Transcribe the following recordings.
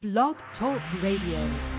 Blog Talk Radio.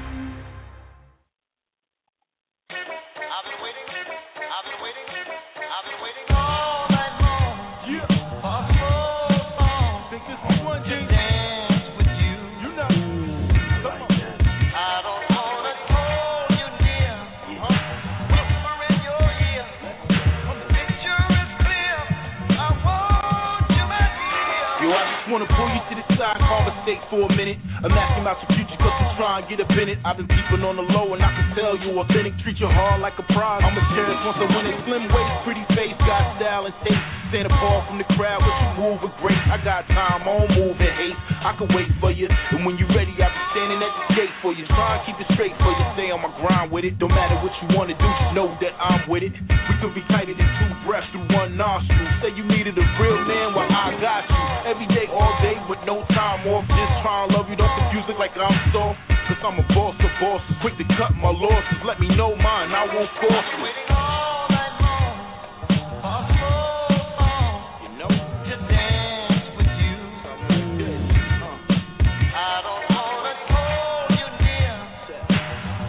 For a minute. I'm asking about your future, cause I'm trying to get in it. I've been peeping on the low, and I can tell you authentic. Treat your heart like a prize. I'm a cherish once I win it. Slim waist, pretty face, got style and taste. Stand apart from the crowd, but you move with grace. I got time, I don't move in haste. I can wait for you, and when you're ready, I'll be standing at the gate for you. Try and keep it straight for you. Stay on my grind with it. Don't matter what you wanna do, just know that I'm with it. We could be tighter than two breaths through one nostril. Say you needed a real man, well I got you. Every day, all day, with no time off. Just trying to love you, don't confuse it like I'm soft. Cause I'm a boss of bosses, quick to cut my losses. Let me know mine, I won't force it. Waiting all night long. For so long You know? to dance with you. I don't wanna hold you near.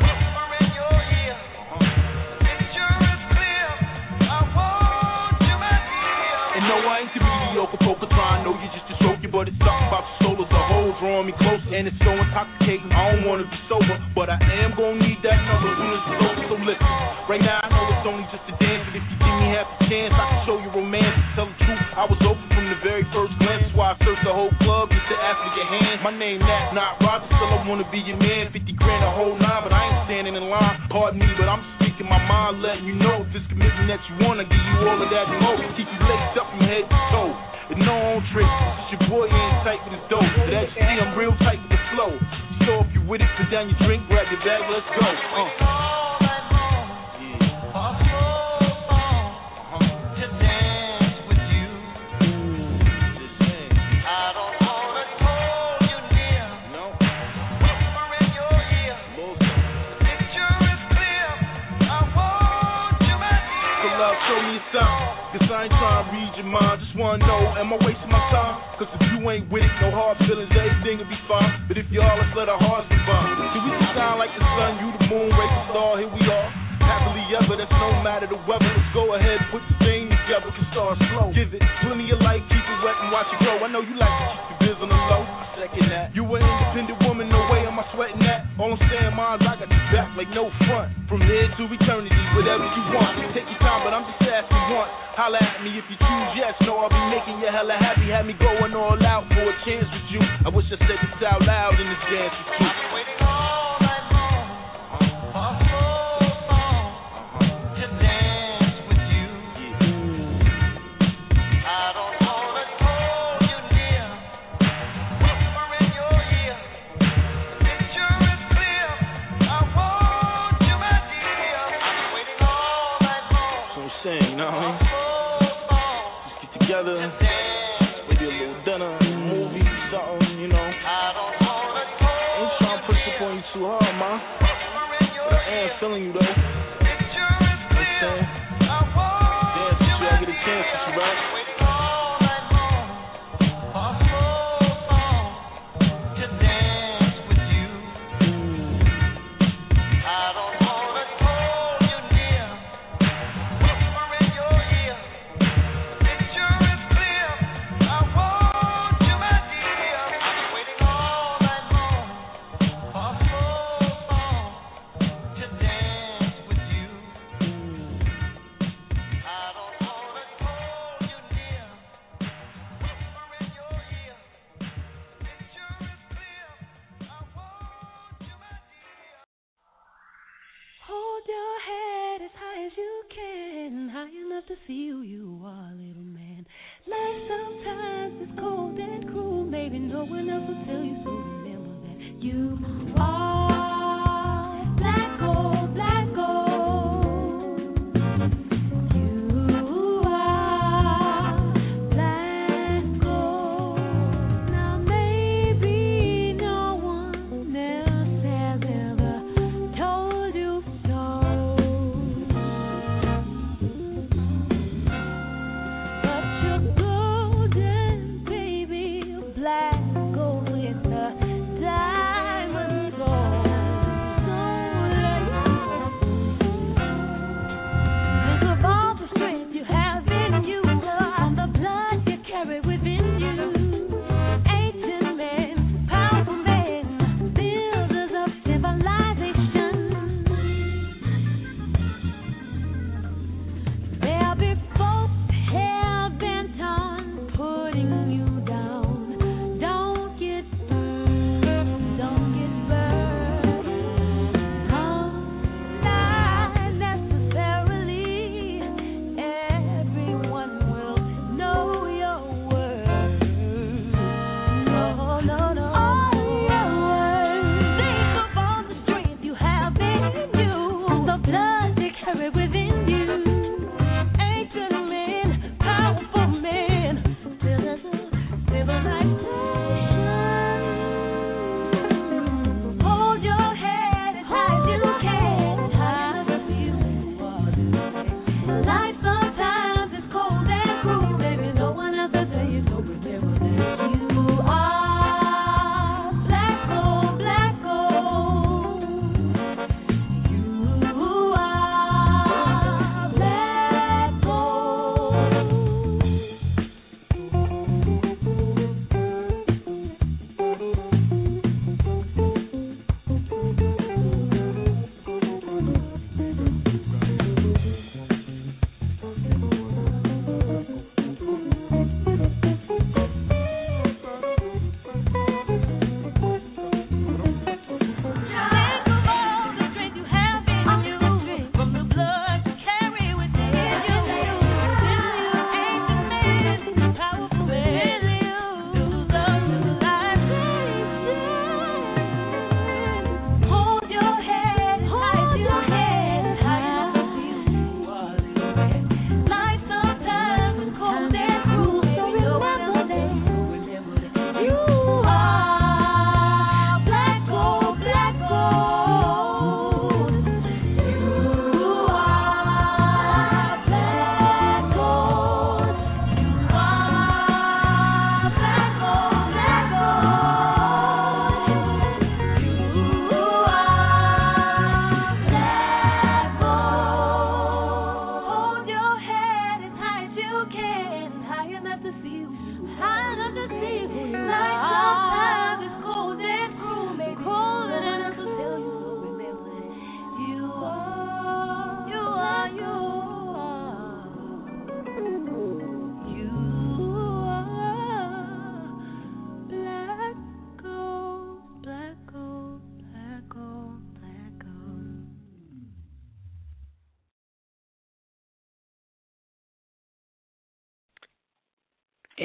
Whisper in your ear. Uh-huh. Picture is clear. I want you, my dear. And no, I ain't too mediocre, poker trying. Know you just to stroke but it's drawing me close. And it's so intoxicating, I don't wanna be sober, but I am gonna need that number soon as it's over. So listen, right now I know it's only just a dance, if you give me half a chance, I can show you romance. Tell the truth, I was open from the very first glance. That's why I searched the whole club just to ask for your hand. My name Nat, not Roger, still I wanna be your man. 50 grand a whole nine, but I ain't standing in line. Pardon me, but I'm speaking my mind, letting you know if this commitment that you want, I give you all of that and more. Keep you laced up from head to toe. And no on tricks, it's your boy ain't tight with his dope. But as you see, I'm real tight with the flow. So if you with it, put down your drink, grab your bag, let's go. Uh. Wanna know, am I wasting my time? Cause if you ain't with it, no hard feelings, everything will be fine. But if you all, let's let our hearts combine. See, we can shine like the sun, you the moon, raise the star, here we are. Happily ever, that's no matter the weather. Let's go ahead, put the thing together, can start slow. Give it plenty of light, keep it wet and watch it go. I know you like to keep your biz on the low. Second that. You an independent woman, no way am I sweating that. All I'm saying, mine's I got back like no front. From here to eternity, whatever you want. Take your time, but I'm just asking once. Holla at me if you choose yes. No, I'll be making you hella happy. Have me going all out for a chance with you. I wish I said this out loud in this dance with you.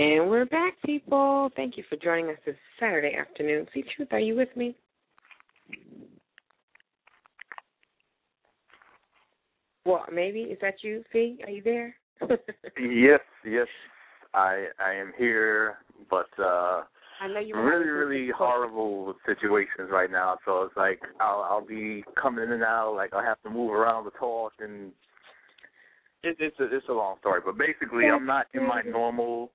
And we're back, people. Thank you for joining us this Saturday afternoon. See Truth, are you with me? Well, maybe is that you? See, are you there? yes, yes, I I am here, but uh I know you. really, really horrible situations right now. So it's like I'll I'll be coming in and out, like I have to move around to talk, and it, it's a it's a long story. But basically, I'm not in my normal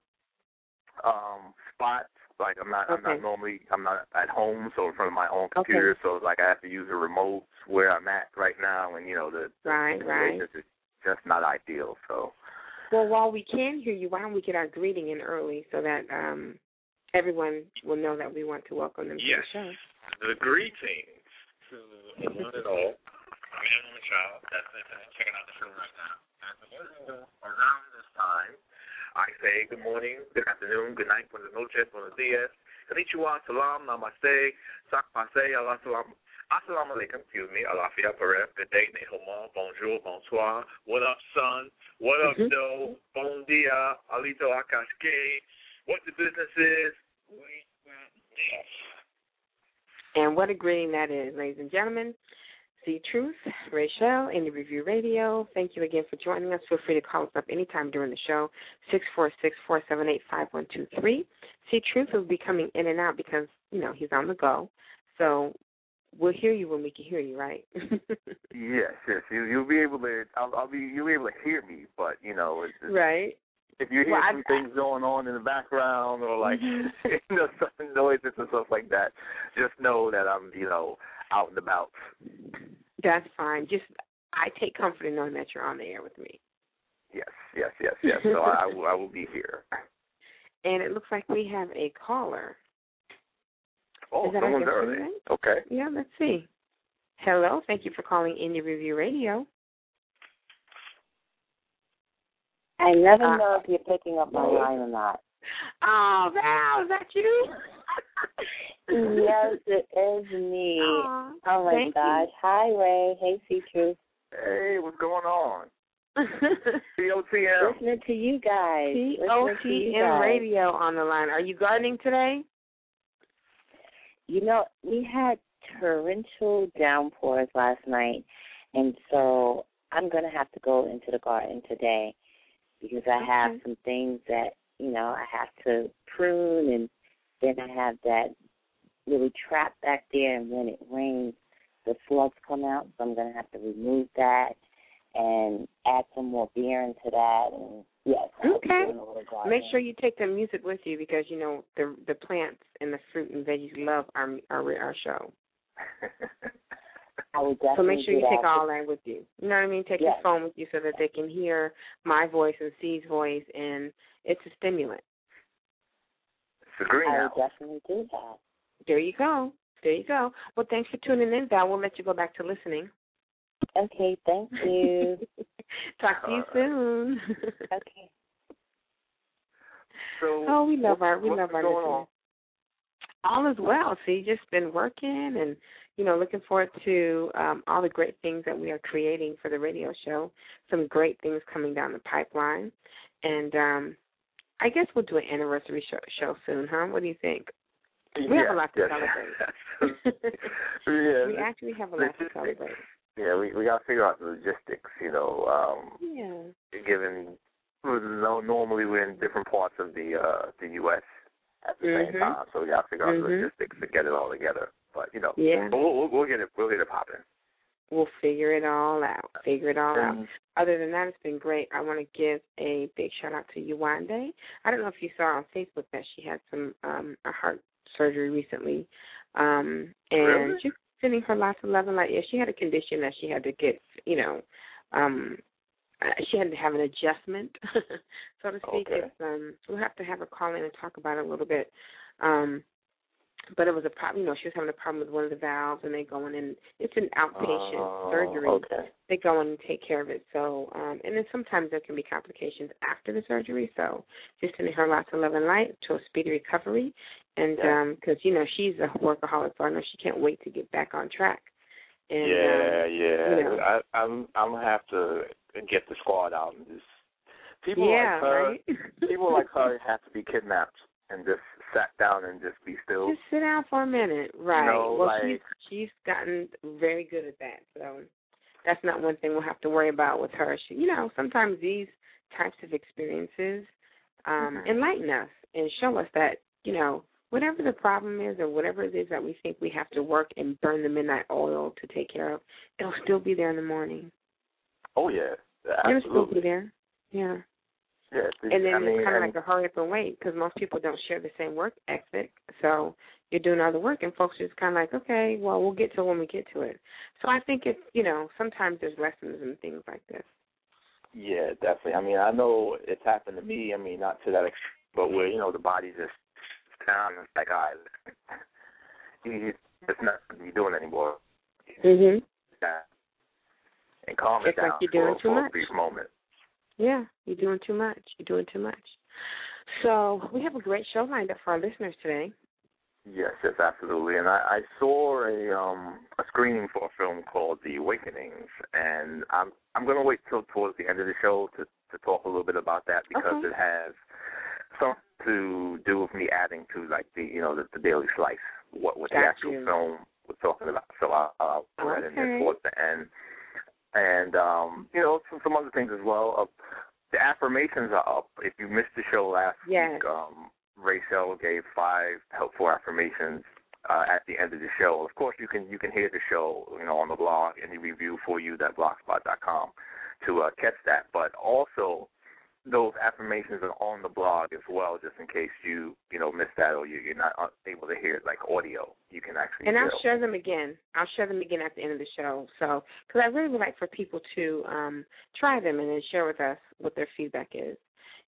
um spot. Like I'm not I'm not normally I'm not at home, so in front of my own Okay. computer. So it's like I have to use a remote where I'm at right now, and you know the Right, right. is just not ideal. So Well, while we can hear you, why don't we get our greeting in early so that um everyone will know that we want to welcome them Yes. to the show. the greetings to one and all. I mean, I'm a child. Definitely checking out the show right now. As usual, around this time, I say good morning, good afternoon, good night, buenas noches, buenos dias, konnichiwa, salam, namaste, sak pase, Allah salam. Assalamu alaikum, excuse me, alafia paref, good day, nehoma, bonjour, bonsoir, what up, son, what up, Mhm. do, bon dia, alito akashke, what the business is. And what a greeting that is, ladies and gentlemen. See Truth, Rachel, Indie Review Radio. Thank you again for joining us. Feel free to call us up anytime during the show, six four six four seven eight five one two three. See Truth will be coming in and out because, you know, he's on the go. So we'll hear you when we can hear you, right? Yes, yes. You you'll be able to. I'll, I'll be. You'll be able to hear me, but you know, it's, it's, right. if you hear Well, I- some things going on in the background or like Mhm. you know some noises and stuff like that, just know that I'm you know out and about. That's fine. Just I take comfort in knowing that you're on the air with me. Yes, yes, yes, yes. So I, I will. I will be here. And it looks like we have a caller. Oh, Is that someone's early. today? Okay. Yeah, let's see. Hello, thank you for calling Indie Review Radio. I never Uh, know if you're picking up my line or not. Oh, Val, is that you? Yes, it is me. Aw, oh my thank gosh. Hi Ray. Hey C Truth. Hey, what's going on? you. COTM. Listening to you guys. Listening to you COTM. Radio on the line. Are you gardening today? You know, we had torrential downpours last night and so I'm gonna have to go into the garden today because I have some things that, you know, I have to prune and then I have that really trapped back there and when it rains the slugs come out, so I'm gonna have to remove that and add some more beer into that and yes, Okay. doing a little gardening. Make sure you take the music with you because you know the the plants and the fruit and veggies love our our our show. I will definitely So make sure you take all that with you. You know what I mean? Take your phone with you so that they can hear my voice and C's voice, and it's a stimulant. It's a greenhouse. I will definitely do that. There you go. There you go. Well, thanks for tuning in, Val. We'll let you go back to listening. Okay, thank you. Talk to you soon. okay. So oh, we love what- our we what's love our going listeners. on? All is well. See, just been working and you know looking forward to um, all the great things that we are creating for the radio show. Some great things coming down the pipeline, and um, I guess we'll do an anniversary show, show soon, huh? What do you think? We have a lot to yes. celebrate. yeah, we actually have a lot to celebrate. Yeah, we we gotta figure out the logistics. You know, um, Yeah. given no, normally we're in different parts of the uh the U.S. at the Mhm. same time, so we gotta figure out the Mhm. logistics to get it all together. But you know, Yeah. we'll, we'll we'll get it we'll get it popping. We'll figure it all out. Figure it all out. Other than that, it's been great. I want to give a big shout out to Yuwande. I don't know if you saw on Facebook that she had some um a heart surgery recently, um, and Really? she's sending her lots of love and light. Yeah, she had a condition that she had to get, you know, um, uh, she had to have an adjustment, so to speak. Okay. It's um, we'll have to have her call in and talk about it a little bit. Um, but it was a problem. You know, she was having a problem with one of the valves, and they go in and it's an outpatient Oh, surgery Okay. they go in and take care of it. So, um, and then sometimes there can be complications after the surgery. So, just sending her lots of love and light to a speedy recovery, and Yeah. um 'cause you know she's a workaholic, so I know she can't wait to get back on track. And, yeah, um, yeah. you know. I, I'm I'm gonna have to get the squad out and just People yeah, like her, right. people like her have to be kidnapped and just sat down and just be still. Just sit down for a minute, right? know, well, like- she's she's gotten very good at that, so that's not one thing we'll have to worry about with her. She, you know, sometimes these types of experiences um Mhm. enlighten us and show us that you know whatever the problem is or whatever it is that we think we have to work and burn the midnight oil to take care of, it'll still be there in the morning. Oh yeah, absolutely. It'll still be there. Yeah. Yeah, And then I mean, it's kind of like a hurry up and wait because most people don't share the same work ethic. So you're doing all the work, and folks just kind of like, okay, well, we'll get to it when we get to it. So I think it's, you know, sometimes there's lessons and things like this. Yeah, definitely. I mean, I know it's happened to me. I mean, not to that extent, but where you know the body just down and it's like, all right, you- it's not you're doing anymore. Mhm. That and calm it It's like you're for, doing too for a much. brief moment. Yeah, you're doing too much. You're doing too much. So we have a great show lined up for our listeners today. Yes, yes, absolutely. And I, I saw a um a screening for a film called The Awakenings, and I'm I'm going to wait till towards the end of the show to to talk a little bit about that because Okay. it has something to do with me adding to like the you know the, the daily slice what what the actual you. film was talking about. So I'll, I'll go ahead and Okay. then towards the end, and um you know some some other things as well. Uh, the affirmations are up. If you missed the show last Yes. week, um, Rachel gave five helpful affirmations uh, at the end of the show. Of course, you can you can hear the show, you know, on the blog and the review for you that blogspot.com to uh, catch that. But also, those affirmations are on the blog as well, just in case you you know missed that or you, you're not uh, able to hear it like audio. You can actually And I'll share them again. I'll share them again at the end of the show. So, because I really would like for people to um, try them and then share with us what their feedback is.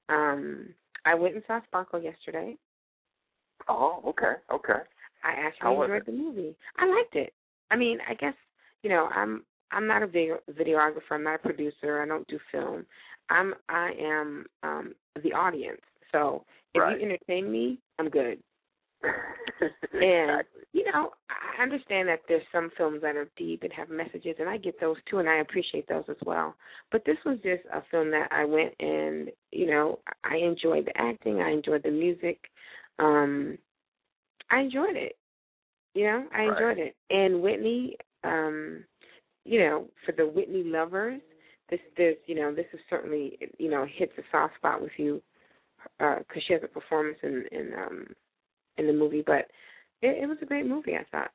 Um, I went and saw Sparkle yesterday. Oh, okay, okay. I actually enjoyed the movie. I liked it. I mean, I guess you know, I'm I'm not a video, videographer. I'm not a producer. I don't do film. I'm I am um, the audience. So if Right. you entertain me, I'm good. And exactly. you know, I understand that there's some films that are deep and have messages, and I get those too, and I appreciate those as well. But this was just a film that I went and you know, I enjoyed the acting, I enjoyed the music, um, I enjoyed it. You know, I Right. enjoyed it. And Whitney, um, you know, for the Whitney lovers, this this you know this is certainly you know hits a soft spot with you because she has a performance in in um in the movie, but it, it was a great movie. I thought.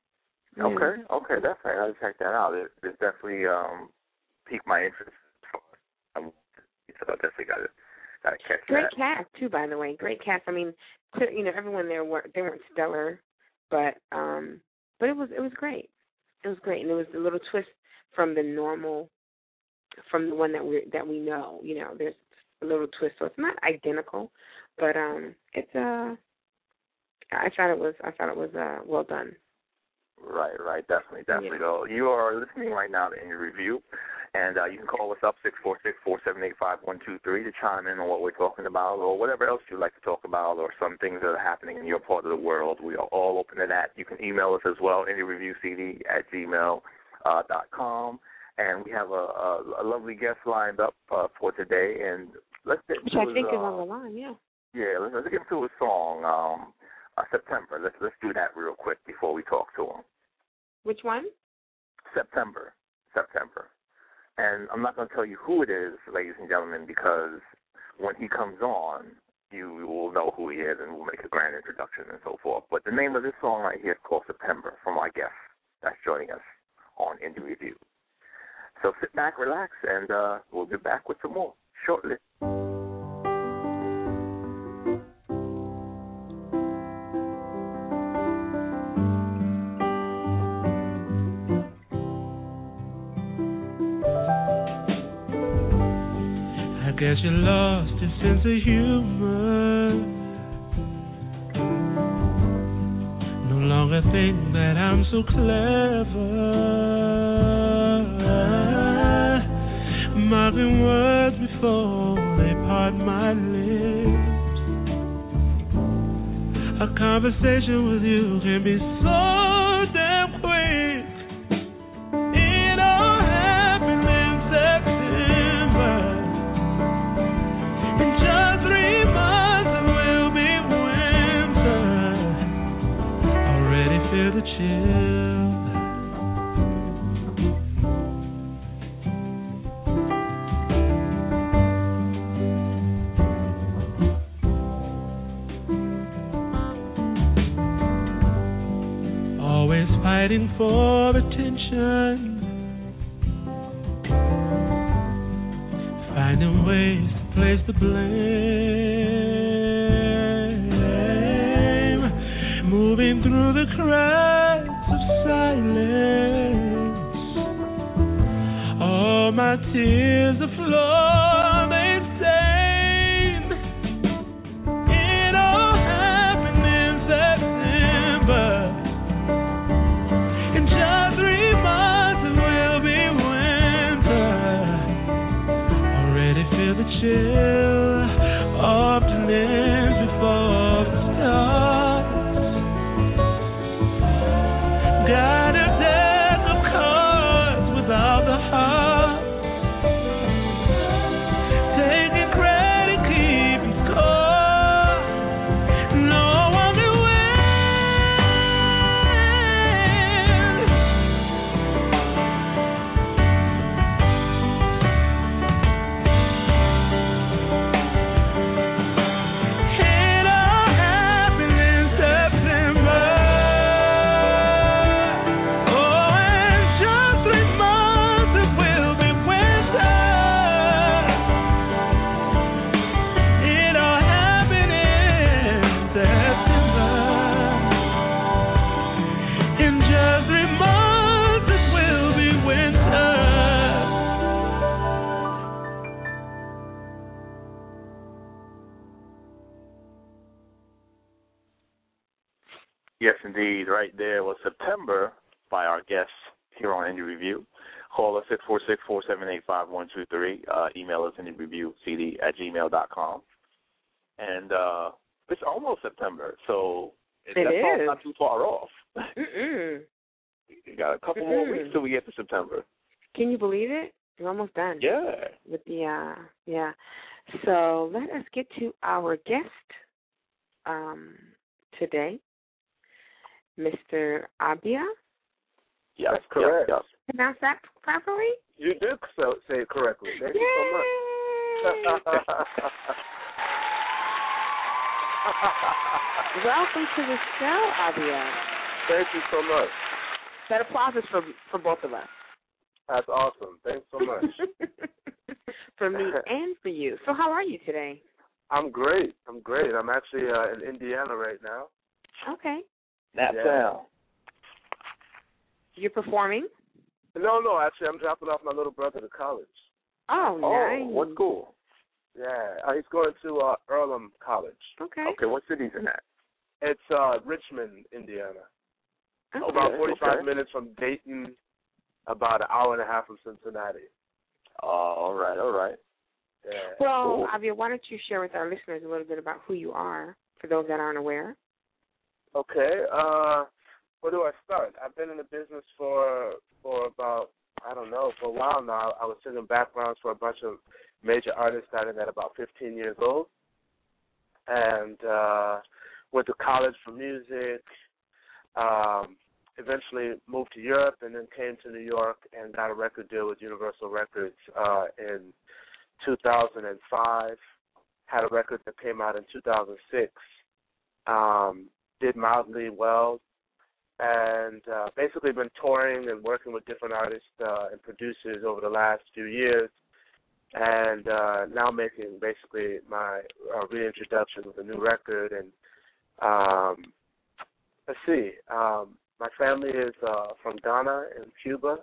Yeah. Okay, okay, definitely. I'll check that out. It, it definitely um piqued my interest. Um, so I definitely got to got to catch Great that. cast too, by the way. Great cast. I mean, clear- you know, everyone there were they weren't stellar, but um, but it was it was great. It was great, and it was a little twist from the normal, from the one that we that we know. You know, there's a little twist, so it's not identical, but um, it's uh, I thought it was I thought it was uh well done. Right, right, definitely, definitely. Yeah. So you are listening right now to Indie Review, and uh, you can call us up six four six four seven eight five one two three to chime in on what we're talking about, or whatever else you'd like to talk about, or some things that are happening in your part of the world. We are all open to that. You can email us as well, Indie Review CD at gmail uh, dot com, and we have a, a, a lovely guest lined up uh, for today, and let's get Which I his, think is uh, on the line. Yeah. yeah, let's, let's get to a song. Um, uh, September. Let's let's do that real quick before we talk to him. Which one? September. September. And I'm not going to tell you who it is, ladies and gentlemen, because when he comes on, you will know who he is and we'll make a grand introduction and so forth. But the name of this song right here is called September from our guest that's joining us on Indie Review. So sit back, relax, and uh, we'll be back with some more shortly. I guess you lost your sense of humor. No longer think that I'm so clever. Mocking words before they part my lips. A conversation with you can be so for attention. Finding ways to place the blame. Moving through the cracks of silence. All my tears Indie Review. Call us six four six four seven eight five one two three. Uh, email us indie review cd at gmail dot com. And uh, it's almost September, so It that's all not too far off. Mm-mm. We got a couple more Mm-mm. weeks till we get to September. Can you believe it? We're almost done. Yeah. With the uh yeah. So let us get to our guest um today. Mr. Abiah. Yes, That's correct. Yes, Pronounce that properly? You did so, say it correctly. Thank you so much. Welcome to the show, Abiah. Thank you so much. That applause is for for both of us. That's awesome. Thanks so much. for me and for you. So how are you today? I'm great. I'm great. I'm actually uh, in Indiana right now. Okay. That Yeah. sound. You're performing? No, no. Actually, I'm dropping off my little brother to college. Oh, Oh, nice. what school? Yeah, uh, he's going to uh, Earlham College. Okay. Okay, what city's in that? It's uh, Richmond, Indiana. Okay. About 45 okay. minutes from Dayton, about an hour and a half from Cincinnati. Oh, all right, all right. Yeah. Well, Cool. Abiah, why don't you share with our listeners a little bit about who you are, for those that aren't aware? Okay. Uh, where do I start? I've been in the business for for about I don't know for a while now. I was singing backgrounds for a bunch of major artists starting at about 15 years old, and uh, went to college for music. Um, eventually moved to Europe and then came to New York and got a record deal with Universal Records uh, in 2005. Had a record that came out in 2006. Um, did mildly well, and uh, basically been touring and working with different artists uh, and producers over the last few years, and uh, now making basically my uh, reintroduction with a new record. And um, let's see, um, my family is uh, from Ghana and Cuba,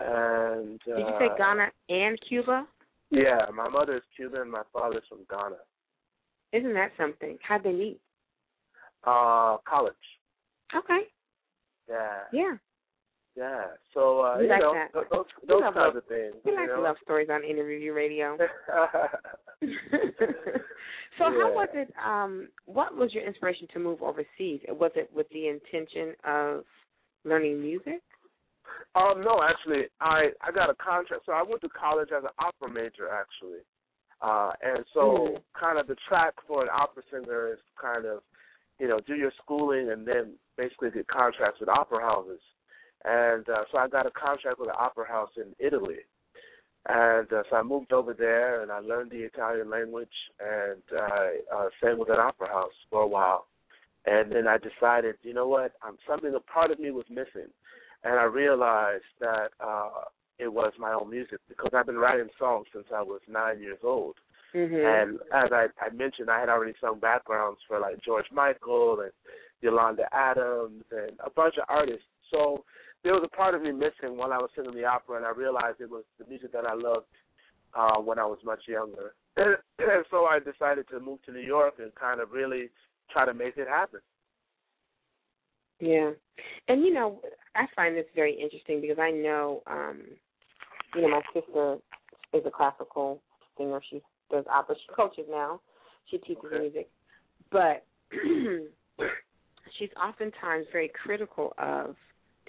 and uh, Did you say Ghana and Cuba? Yeah, my mother is Cuban, and my father's from Ghana. Isn't that something? How'd they meet? Uh, college. Okay. Yeah. Yeah. Yeah. So uh, We you like know that. those those kinds love- of things. We you like know? love stories on Indie Review Radio. so how Yeah. was it um what was your inspiration to move overseas? Was it with the intention of learning music? um, no, actually, I I got a contract. So I went to college as an opera major, actually. Uh, and so Mhm. kind of the track for an opera singer is kind of you know, do your schooling and then basically get contracts with opera houses. And uh, so I got a contract with an opera house in Italy. And uh, so I moved over there and I learned the Italian language and I uh, sang with an opera house for a while. And then I decided, you know what, um, something, a part of me was missing. And I realized that uh, it was my own music because I've been writing songs since I was nine years old. Mm-hmm. And as I, I mentioned, I had already sung backgrounds for like George Michael and Yolanda Adams and a bunch of artists. So there was a part of me missing while I was singing the opera, and I realized it was the music that I loved uh, when I was much younger. And, and so I decided to move to New York and kind of really try to make it happen. Yeah. And you know, I find this very interesting because I know um you know, my sister is a classical singer. She does opera. She coaches now. She teaches Okay. music. But she's oftentimes very critical of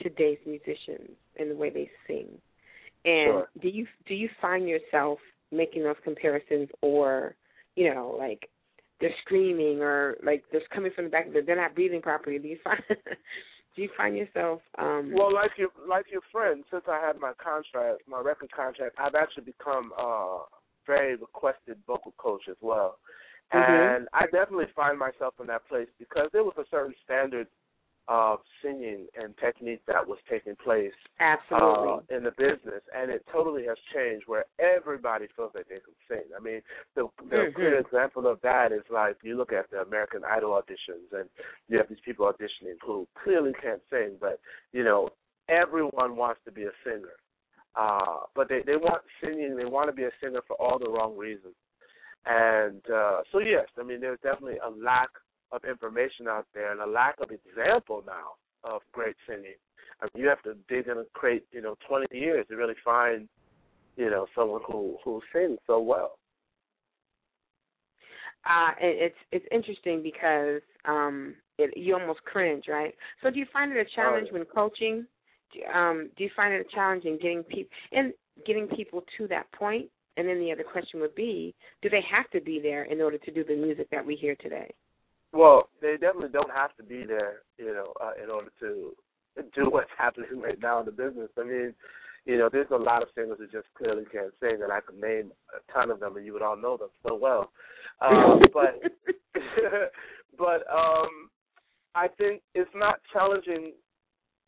today's musicians and the way they sing. And Sure. do you do you find yourself making those comparisons or, you know, like they're screaming or like they're coming from the back they're not breathing properly. Do you find do you find yourself um Well, like your like your friend, since I had my contract, my record contract, I've actually become a very requested vocal coach as well. Mhm. And I definitely find myself in that place because there was a certain standard of singing and technique that was taking place absolutely uh, in the business, and it totally has changed where everybody feels like they can sing. I mean, the the Mhm. clear example of that is like you look at the American Idol auditions, and you have these people auditioning who clearly can't sing, but you know, everyone wants to be a singer. Uh, but they they want singing. They want to be a singer for all the wrong reasons. And uh, so yes, I mean, there's definitely a lack of information out there and a lack of example now of great singing. I mean, you have to dig in a crate, you know, 20 years to really find, you know, someone who who sings so well. uh it, it's it's interesting because um it, you almost cringe, right? So do you find it a challenge yeah. when coaching? Do, um do you find it challenging getting people and getting people to that point? And then the other question would be, do they have to be there in order to do the music that we hear today? Well, they definitely don't have to be there, you know, uh, in order to do what's happening right now in the business. I mean, you know, there's a lot of singers who just clearly can't sing, and I could name a ton of them, and you would all know them so well. Um, but but um, I think it's not challenging.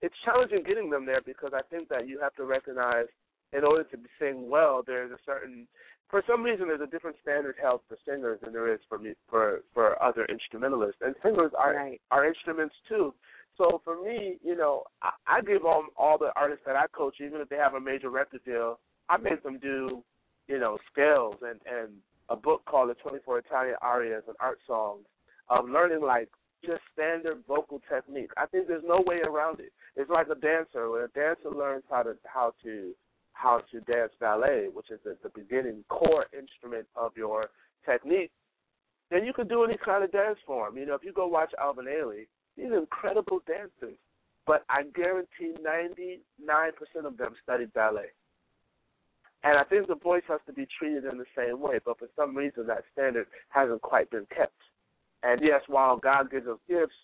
It's challenging getting them there because I think that you have to recognize, in order to be sing well, there's a certain for some reason there's a different standard held for singers than there is for me for for other instrumentalists and singers are right. are instruments too so for me you know i, I give all all the artists that i coach even if they have a major record deal i make them do you know scales and and a book called the 24 italian arias and art songs of learning like just standard vocal technique i think there's no way around it it's like a dancer when a dancer learns how to how to how to dance ballet, which is the, the beginning core instrument of your technique, then you can do any kind of dance form. You know, if you go watch Alvin Ailey, these are incredible dancers. But I guarantee 99% of them studied ballet. And I think the voice has to be treated in the same way, but for some reason that standard hasn't quite been kept. And yes, while God gives us gifts,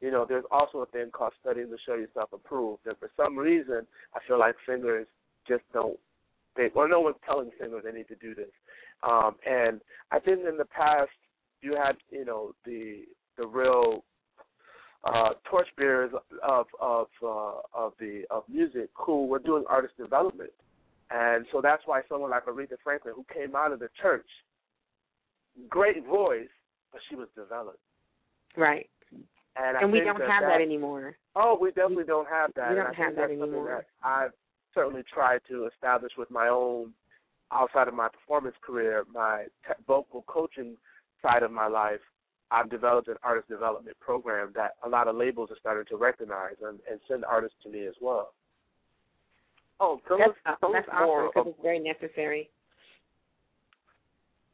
you know, there's also a thing called studying to show yourself approved. And for some reason, I feel like singers just don't they well no one's telling singers they need to do this. Um and I think in the past you had, you know, the the real uh torchbearers of of uh of the of music who were doing artist development. And so that's why someone like Aretha Franklin who came out of the church, great voice, but she was developed. Right. And, And we don't that have that that anymore. Oh, we definitely don't have that. we don't I have think that anymore. That I've certainly tried to establish with my own, outside of my performance career, my te- vocal coaching side of my life. I've developed an artist development program that a lot of labels are starting to recognize and, and send artists to me as well. Oh, tell That's, us, tell that's us awesome more. because Of, it's very necessary.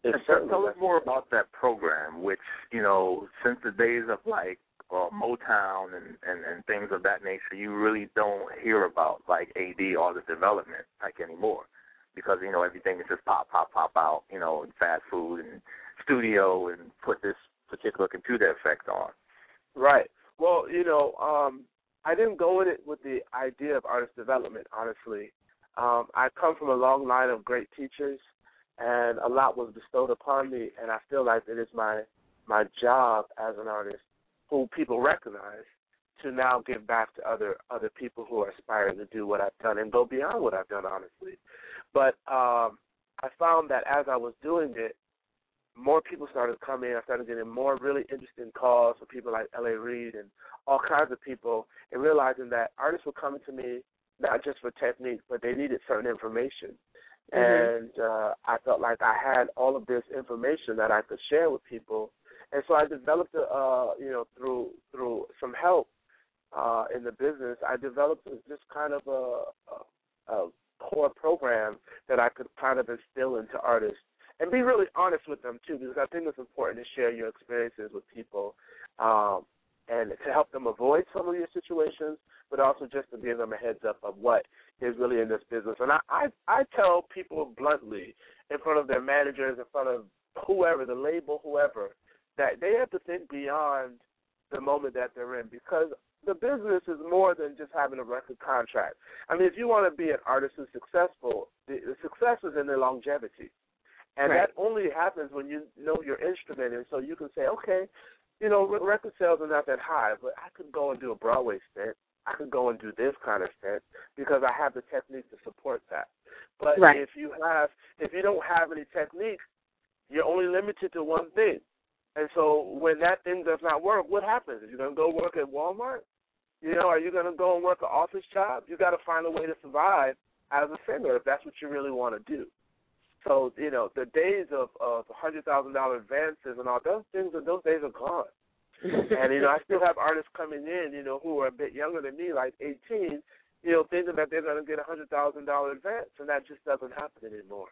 It's tell, certainly tell us more about that program, which you know, since the days of like uh, Motown and, and and things of that nature, you really don't hear about like AD or the development like anymore, because you know everything is just pop, pop, pop out, you know, and fast food and studio and put this particular computer effect on. Right. Well, you know, um, I didn't go in it with the idea of artist development, honestly. Um, I come from a long line of great teachers, and a lot was bestowed upon me, and I feel like it is my my job as an artist, who people recognize, to now give back to other other people who are aspiring to do what I've done and go beyond what I've done, honestly. But um, I found that as I was doing it, more people started coming. I started getting more really interesting calls from people like L.A. Reid and all kinds of people, and realizing that artists were coming to me not just for technique, but they needed certain information. Mhm. And uh, I felt like I had all of this information that I could share with people, and so I developed, a, uh, you know, through through some help uh, in the business, I developed just kind of a, a, a core program that I could kind of instill into artists and be really honest with them too, because I think it's important to share your experiences with people um, and to help them avoid some of your situations, but also just to give them a heads up of what is really in this business. And I, I, I tell people bluntly in front of their managers, in front of whoever, the label, whoever, that they have to think beyond the moment that they're in because the business is more than just having a record contract. I mean, if you want to be an artist who's successful, the, the success is in the longevity. And Right. that only happens when you know your instrument, and so you can say, okay, you know, record sales are not that high, but I could go and do a Broadway stint. I could go and do this kind of stint because I have the technique to support that. But Right. if you have, if you don't have any technique, you're only limited to one thing. And so when that thing does not work, what happens? Are you going to go work at Walmart? You know, are you going to go and work an office job? You got to find a way to survive as a singer if that's what you really want to do. So you know, the days of of hundred thousand dollar advances and all those things, those days are gone. and you know, I still have artists coming in, you know, who are a bit younger than me, like eighteen, you know, thinking that they're going to get a hundred thousand dollar advance, and that just doesn't happen anymore.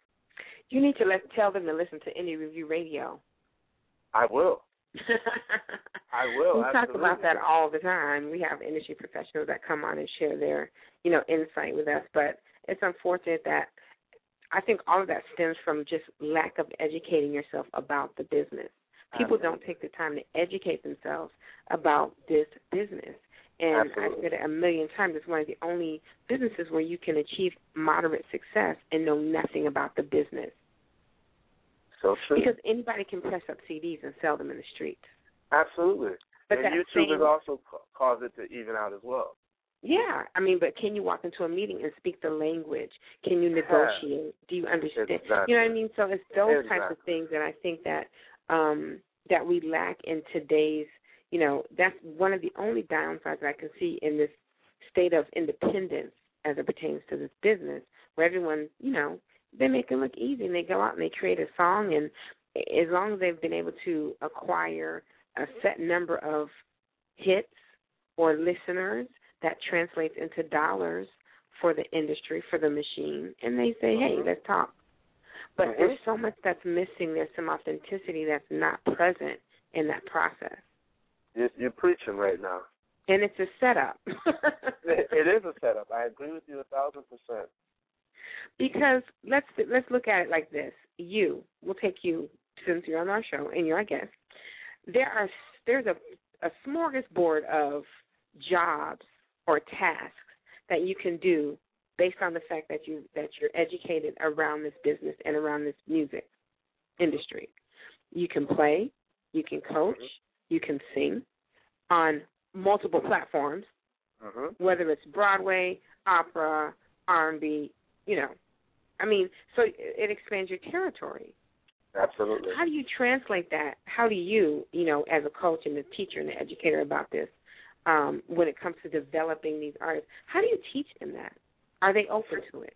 you need to let tell them to listen to Indie Review Radio. I will. I will. we talk absolutely. about that all the time. We have industry professionals that come on and share their, you know, insight with us. But it's unfortunate that I think all of that stems from just lack of educating yourself about the business. People don't take the time to educate themselves about this business. And I've Absolutely. said it a million times, it's one of the only businesses where you can achieve moderate success and know nothing about the business. So true. Because anybody can press up CDs and sell them in the street. Absolutely. But and YouTube same- has also ca- caused it to even out as well. Yeah, I mean, but can you walk into a meeting and speak the language? Can you negotiate? Do you understand? Exactly. You know what I mean? So it's those types of things that I think that um that we lack in today's. You know, that's one of the only downsides that I can see in this state of independence as it pertains to this business, where everyone, you know, they make it look easy and they go out and they create a song, and as long as they've been able to acquire a set number of hits or listeners that translates into dollars for the industry, for the machine, and they say, hey, mm-hmm. let's talk. But there's so much that's missing. There's some authenticity that's not present in that process. You're, you're preaching right now. And it's a setup. It, it is a setup. I agree with you a thousand percent. because let's let's look at it like this. You, we'll take you since you're on our show and you're our guest. There are there's a a smorgasbord of jobs or tasks that you can do based on the fact that you that you're educated around this business and around this music industry. You can play, you can coach, you can sing on multiple platforms, hmm whether it's Broadway, opera, R&B, you know. I mean, so it- it expands your territory. Absolutely. How do you translate that? How do you, you know, as a coach and a teacher and an educator about this, um, when it comes to developing these artists, how do you teach them that? Are they open to it?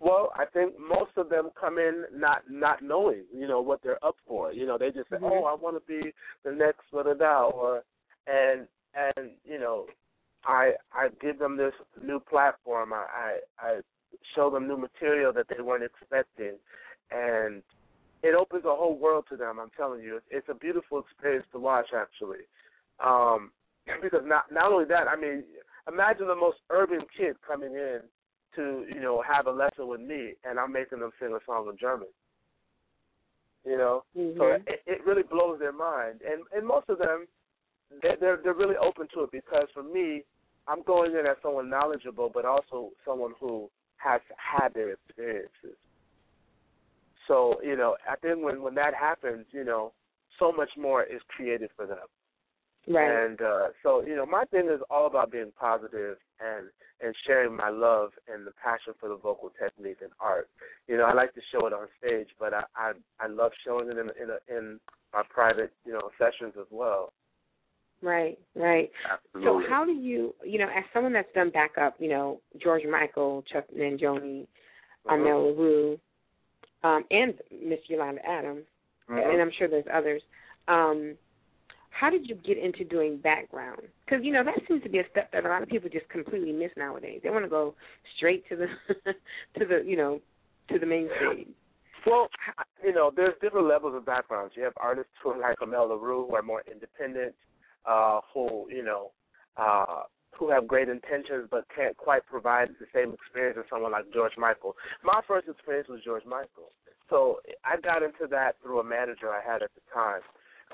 Well, I think most of them come in not not knowing, you know, what they're up for. You know, they just say, Mhm. "Oh, I want to be the next da da da," or and and you know, I I give them this new platform. I I, I show them new material that they weren't expecting, and it opens a whole world to them. I'm telling you, it's, it's a beautiful experience to watch, actually. Um, because not not only that, I mean, imagine the most urban kid coming in to you know have a lesson with me, and I'm making them sing a song in German. You know, so Mhm. it, it really blows their mind, and and most of them they're they're they're really open to it because for me, I'm going in as someone knowledgeable, but also someone who has had their experiences. So you know, I think when when that happens, you know, so much more is created for them. Right. And uh, so, you know, my thing is all about being positive and and sharing my love and the passion for the vocal technique and art. You know, I like to show it on stage, but I I, I love showing it in in a, in my private, you know, sessions as well. Right, right. Absolutely. So how do you, you know, as someone that's done backup, you know, George Michael, Chuck Mhm. Amel Larrieux, um, and Miss Yolanda Adams, Mhm. and I'm sure there's others. Um, how did you get into doing background? Because you know that seems to be a step that a lot of people just completely miss nowadays. They want to go straight to the to the you know to the main stage. Well, you know, there's different levels of backgrounds. You have artists who are like Amel Larrieux who are more independent, uh, who, you know, uh, who have great intentions but can't quite provide the same experience as someone like George Michael. My first experience was George Michael. So I got into that through a manager I had at the time.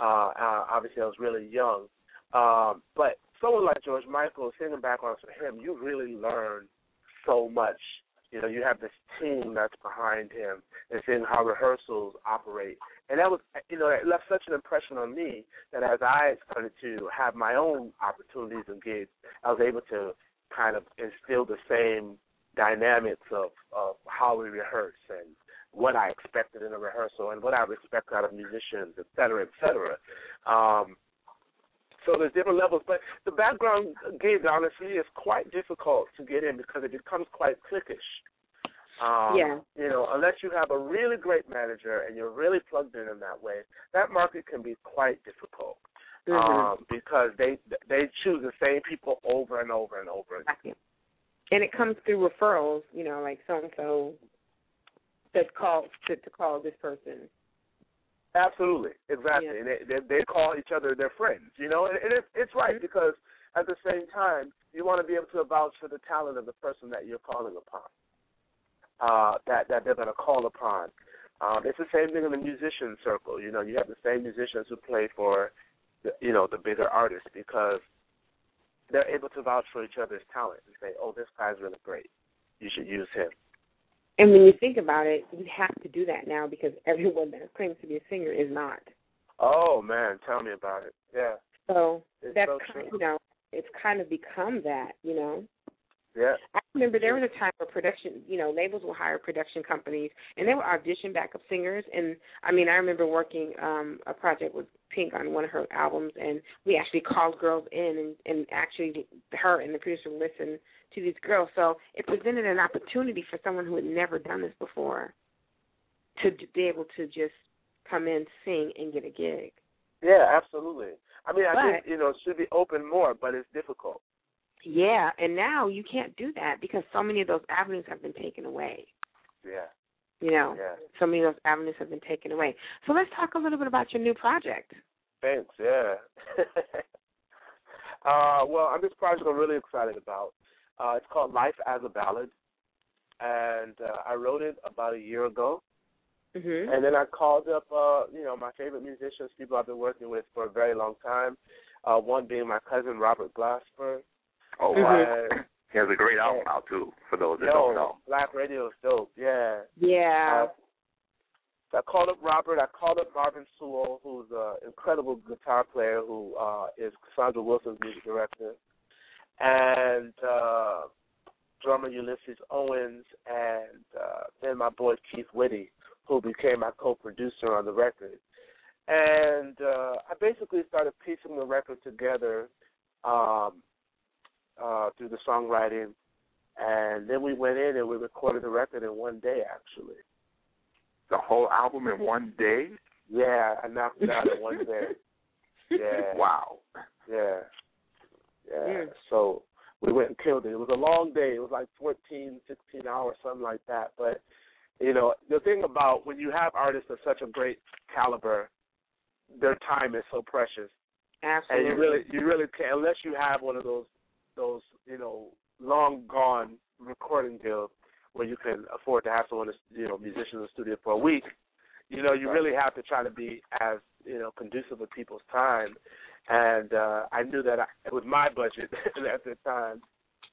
Uh, uh, obviously, I was really young. Um, but someone like George Michael, singing backgrounds for him, you really learn so much. You know, you have this team that's behind him and seeing how rehearsals operate. And that was, you know, it left such an impression on me that as I started to have my own opportunities and gigs, I was able to kind of instill the same dynamics of, of how we rehearse and what I expected in a rehearsal and what I would expect out of musicians, et cetera, et cetera. Um, so there's different levels, but the background gig, honestly, is quite difficult to get in because it becomes quite cliquish. Um, Yeah. You know, unless you have a really great manager and you're really plugged in in that way, that market can be quite difficult Mhm. um, because they they choose the same people over and over and over. again. And it comes through referrals, you know, like so and so that called to, to call this person. Absolutely, exactly. Yeah. And they, they they call each other their friends, you know, and, and it, it's right because at the same time you want to be able to vouch for the talent of the person that you're calling upon, uh, that that they're going to call upon. Um, it's the same thing in the musician circle. You know, you have the same musicians who play for, the, you know, the bigger artists because they're able to vouch for each other's talent and say, "Oh, this guy's really great. You should use him." And when you think about it, you have to do that now because everyone that claims to be a singer is not. Oh man, tell me about it. Yeah, So It's that's so kind, you know, it's kind of become that, you know. yeah. I remember there was a time where production, you know, labels will hire production companies and they would audition backup singers. And I mean, I remember working um a project with Pink on one of her albums, and we actually called girls in, and and actually her and the producer listened to these girls. So it presented an opportunity for someone who had never done this before to be able to just come in, sing, and get a gig. Yeah, absolutely. I mean, I think you know it should be open more, but it's difficult. Yeah, and now you can't do that because so many of those avenues have been taken away. Yeah, You know, yeah. so many of those avenues have been taken away. So let's talk a little bit about your new project. Thanks. Yeah. uh, well, on this project, I'm really excited about. Uh, it's called Life as a Ballad, and uh, I wrote it about a year ago. Mhm. And then I called up, uh, you know, my favorite musicians, people I've been working with for a very long time. Uh, one being my cousin Robert Glasper. Oh, wow. And, He has a great album out, too, for those that yo, don't know. Black Radio is dope. Yeah. Yeah. Uh, I called up Robert. I called up Marvin Sewell, who's an incredible guitar player who uh, is Cassandra Wilson's music director, and uh, drummer Ulysses Owens, and uh, then my boy Keith Witty, who became my co-producer on the record. And uh, I basically started piecing the record together um, uh, through the songwriting, and then we went in and we recorded the record in one day, actually. The whole album in one day? Yeah, I knocked it out in one day. Yeah. Wow. Yeah. Yeah. Mm. So we went and killed it. It was a long day. It was like 14, 16 hours, something like that. But, you know, the thing about when you have artists of such a great caliber, their time is so precious. Absolutely. And you really you really can't unless you have one of those those, you know, long gone recording deals where you can afford to have someone you know, musician in the studio for a week, you know, you really have to try to be as, you know, conducive with people's time. And uh, I knew that I, with my budget at the time,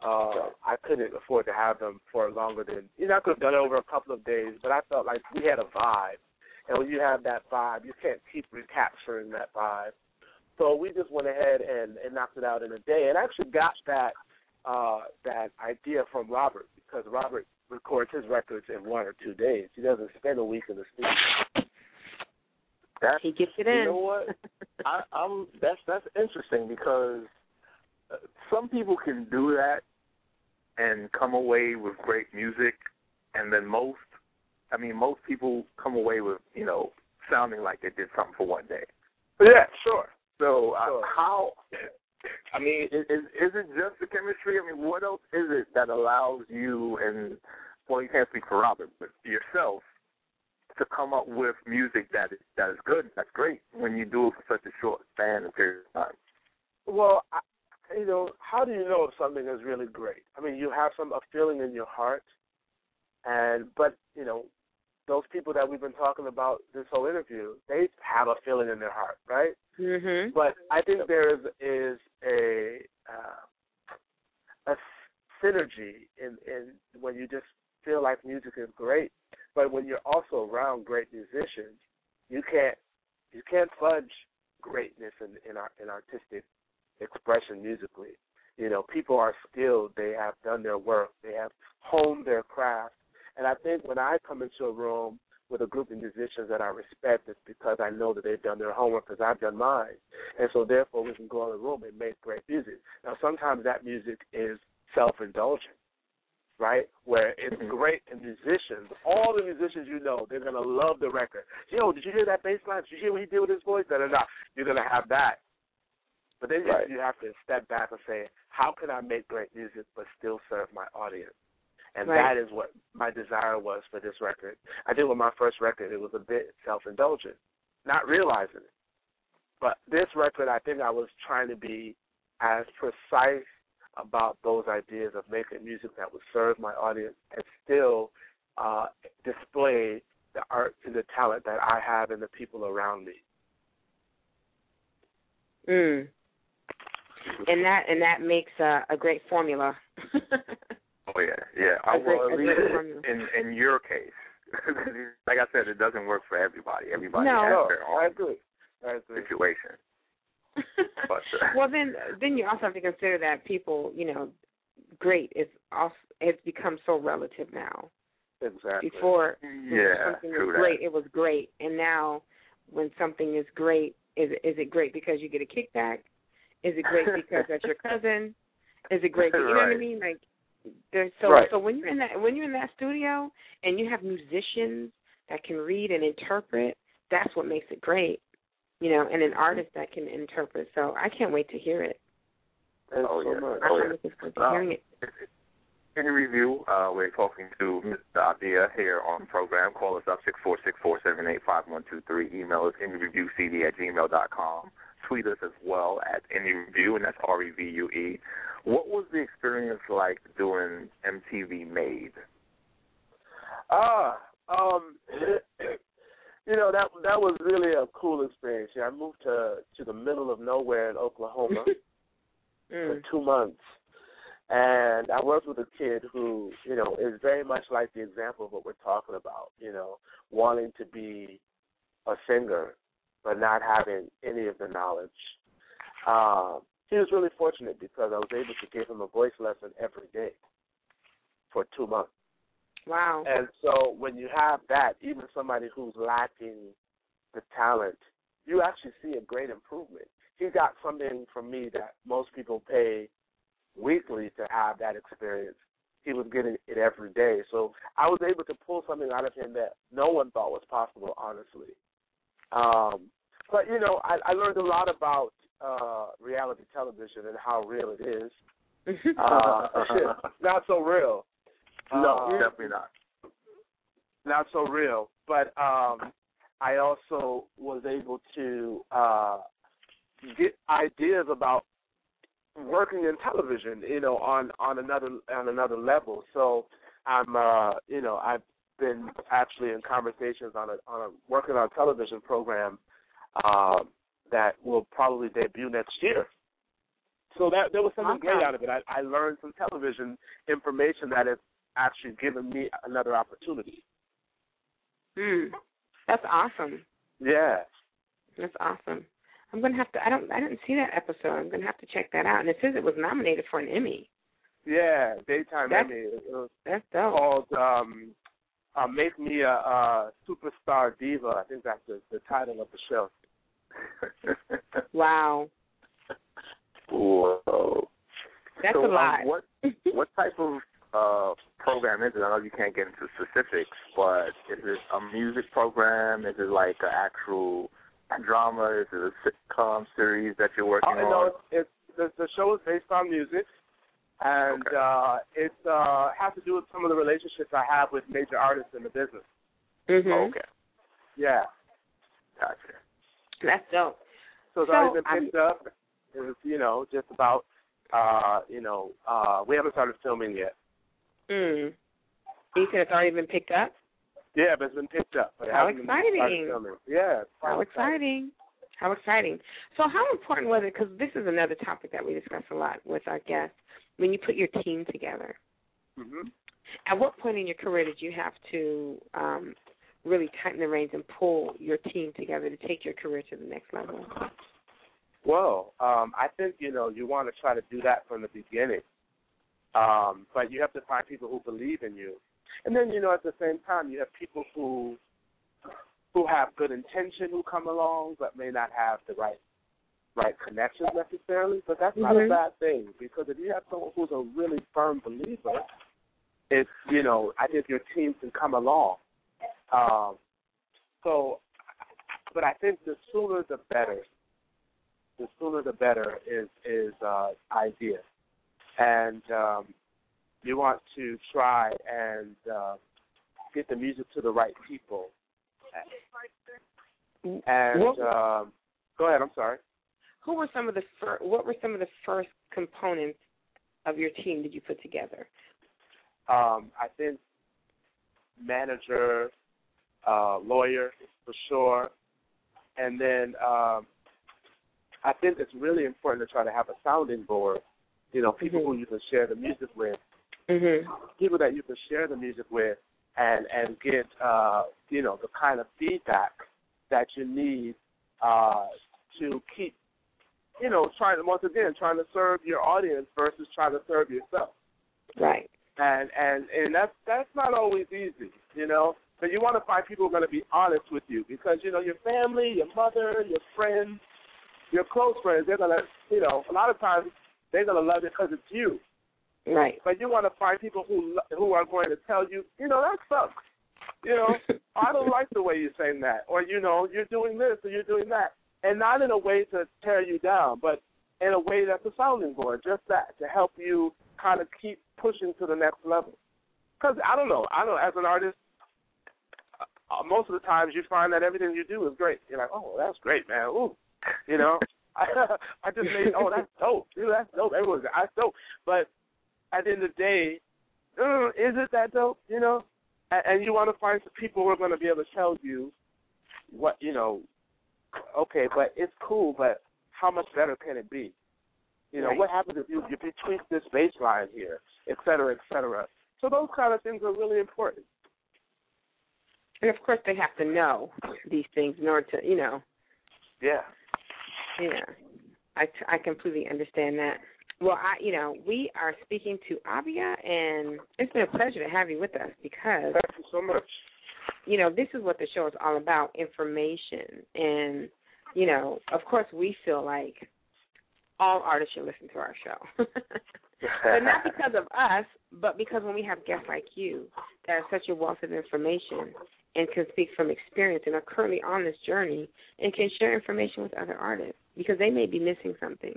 uh, I couldn't afford to have them for longer than you know. I could have done it over a couple of days, but I felt like we had a vibe, and when you have that vibe, you can't keep recapturing that vibe. So we just went ahead and, and knocked it out in a day, and I actually got that uh, that idea from Robert because Robert records his records in one or two days. He doesn't spend a week in the studio. That's, he gets it in. You know what? I, I'm that's that's interesting because uh, some people can do that and come away with great music, and then most, I mean, most people come away with you know sounding like they did something for one day. Yeah, sure. So uh, how? I mean, is, is is it just the chemistry? I mean, what else is it that allows you and well, you can't speak for Robert, but yourself to come up with music that is that is good, that's great when you do it for such a short span of period of time. Well, I, you know, how do you know if something is really great? I mean, you have some a feeling in your heart, and but you know, those people that we've been talking about this whole interview, they have a feeling in their heart, right? Mhm. But I think there is is a uh, a s- synergy in in when you just feel like music is great, but when you're also around great musicians, you can't you can't fudge greatness in in our in artistic expression musically. You know, people are skilled. They have done their work. They have honed their craft. And I think when I come into a room with a group of musicians that I respect, it's because I know that they've done their homework because I've done mine. And so therefore we can go in the room and make great music. Now sometimes that music is self indulgent, right? Where it's great musicians, all the musicians you know, they're gonna love the record. Yo, did you hear that bass line? Did you hear what he did with his voice? Da da da. You're gonna have that. But then you- Right. you have to step back and say, how can I make great music but still serve my audience? And Right. that is what my desire was for this record. I did with my first record, it was a bit self indulgent, not realizing it. But this record, I think I was trying to be as precise about those ideas of making music that would serve my audience and still uh, display the art and the talent that I have and the people around me. Mm. And that and that makes a, a great formula. Oh yeah, yeah. I A great- will a at least in in your case. like I said, it doesn't work for everybody. Everybody No. has No, their I agree. I agree. situation. But uh, well, then then you also have to consider that people, you know, great is also it's become so relative now. Exactly. Before yeah, something was that. great, it was great, and now when something is great, is it, is it great because you get a kickback? Is it great because that's your cousin? Is it great? You know what I mean? Like there's so Right. so when you're in that when you're in that studio and you have musicians that can read and interpret, that's what makes it great. You know, and an artist that can interpret. So I can't wait to hear it. Thanks Oh, so yeah. much. Oh, I'm yeah. looking forward to Uh, hearing it. Indie Review, uh, we're talking to Mr. Abiah here on the program. Call us up six four six four seven eight five one two three. Email us indiereviewcd at gmail dot com. Tweet us as well at indiereview, and that's R E V U E. What was the experience like doing MTV Made? Ah, um, you know that that was really a cool experience. Yeah, I moved to to the middle of nowhere in Oklahoma for Mm. two months, and I worked with a kid who you know is very much like the example of what we're talking about. You know, wanting to be a singer but not having any of the knowledge. Um, he was really fortunate because I was able to give him a voice lesson every day for two months. Wow. And so when you have that, even somebody who's lacking the talent, you actually see a great improvement. He got something from me that most people pay weekly to have that experience. He was getting it every day. So I was able to pull something out of him that no one thought was possible, honestly. Um, but, you know, I, I learned a lot about uh, reality television and how real it is. Uh, not so real. No, Uh, definitely not. not so real. But um I also was able to uh get ideas about working in television, you know, on on another on another level. So I'm uh you know, I've been actually in conversations on a on a working on a television program um that will probably debut next year. So that there was something Okay. great out of it. I, I learned some television information that has actually given me another opportunity. Hmm. That's awesome. Yeah. That's awesome. I'm gonna have to. I don't. I didn't see that episode. I'm gonna have to check that out. And it says it was nominated for an Emmy. Yeah, daytime That's- Emmy. It was That's dope. called um, uh, "Make Me a, a Superstar Diva." I think that's the, the title of the show. Wow. Whoa. That's so, a lot. Um, what what type of uh program is it? I know you can't get into specifics, but is it a music program? Is it like an actual drama? Is it a sitcom series that you're working Oh, no, on? it's, it's the, the show is based on music, and Okay. uh, it uh, has to do with some of the relationships I have with major artists in the business. Mhm. Okay, Yeah, gotcha. That's dope. so it's So, already been I'm- picked up. It's you know just about uh, you know uh, we haven't started filming yet. Mm. You said it's already been picked up. Yeah, but it's been picked up. But How hasn't been started exciting. Yeah, How exciting! How exciting! So, how important was it? Because this is another topic that we discuss a lot with our guests. When you put your team together, hmm at what point in your career did you have to um, really tighten the reins and pull your team together to take your career to the next level? Well, um, I think you know you want to try to do that from the beginning, um, but you have to find people who believe in you, and then you know at the same time you have people who who have good intention who come along but may not have the right right connections necessarily. But that's not a Mhm. bad thing because if you have someone who's a really firm believer, it's you know I think your team can come along. Um, so, but I think the sooner the better the sooner the better is is uh, idea, and um, you want to try and uh, get the music to the right people. And What- um, go ahead. I'm sorry. Who were some of the fir- what were some of the first components of your team that you put together? Um, I think manager, uh, lawyer for sure, and then um, I think it's really important to try to have a sounding board. You know, people Mhm. who you can share the music with. Mhm. people that you can share the music with and and get uh you know the kind of feedback that you need uh to keep you know trying once again trying to serve your audience versus trying to serve yourself Right. and and and that's that's not always easy you know so you want to find people who are going to be honest with you because you know your family your mother your friends your close friends they're going to you know a lot of times they're going to love it because it's you Right. but you want to find people who who are going to tell you, you know, that sucks. You know, I don't like the way you're saying that, or you know, you're doing this or you're doing that, and not in a way to tear you down, but in a way that's a sounding board, just that to help you kind of keep pushing to the next level. Because I don't know, I don't know, as an artist, uh, most of the times you find that everything you do is great. You're like, oh, that's great, man. Ooh, you know, I I just made, oh, that's dope. Dude, that's dope. Everyone's that's dope, but at the end of the day, uh, is it that dope? You know, and, and you want to find some people who are going to be able to tell you what you know. Okay, but it's cool, but how much better can it be? You know, Right. what happens if you if you tweak this bass line here, et cetera, et cetera. So those kind of things are really important. And of course, they have to know these things in order to, you know, Yeah. Yeah. I I completely understand that. Well, I, you know, we are speaking to Abiah, and it's been a pleasure to have you with us because Thank you so much. you know, this is what the show is all about information. And, you know, of course, we feel like all artists should listen to our show. but not because of us, but because when we have guests like you that are such a wealth of information and can speak from experience and are currently on this journey and can share information with other artists because they may be missing something.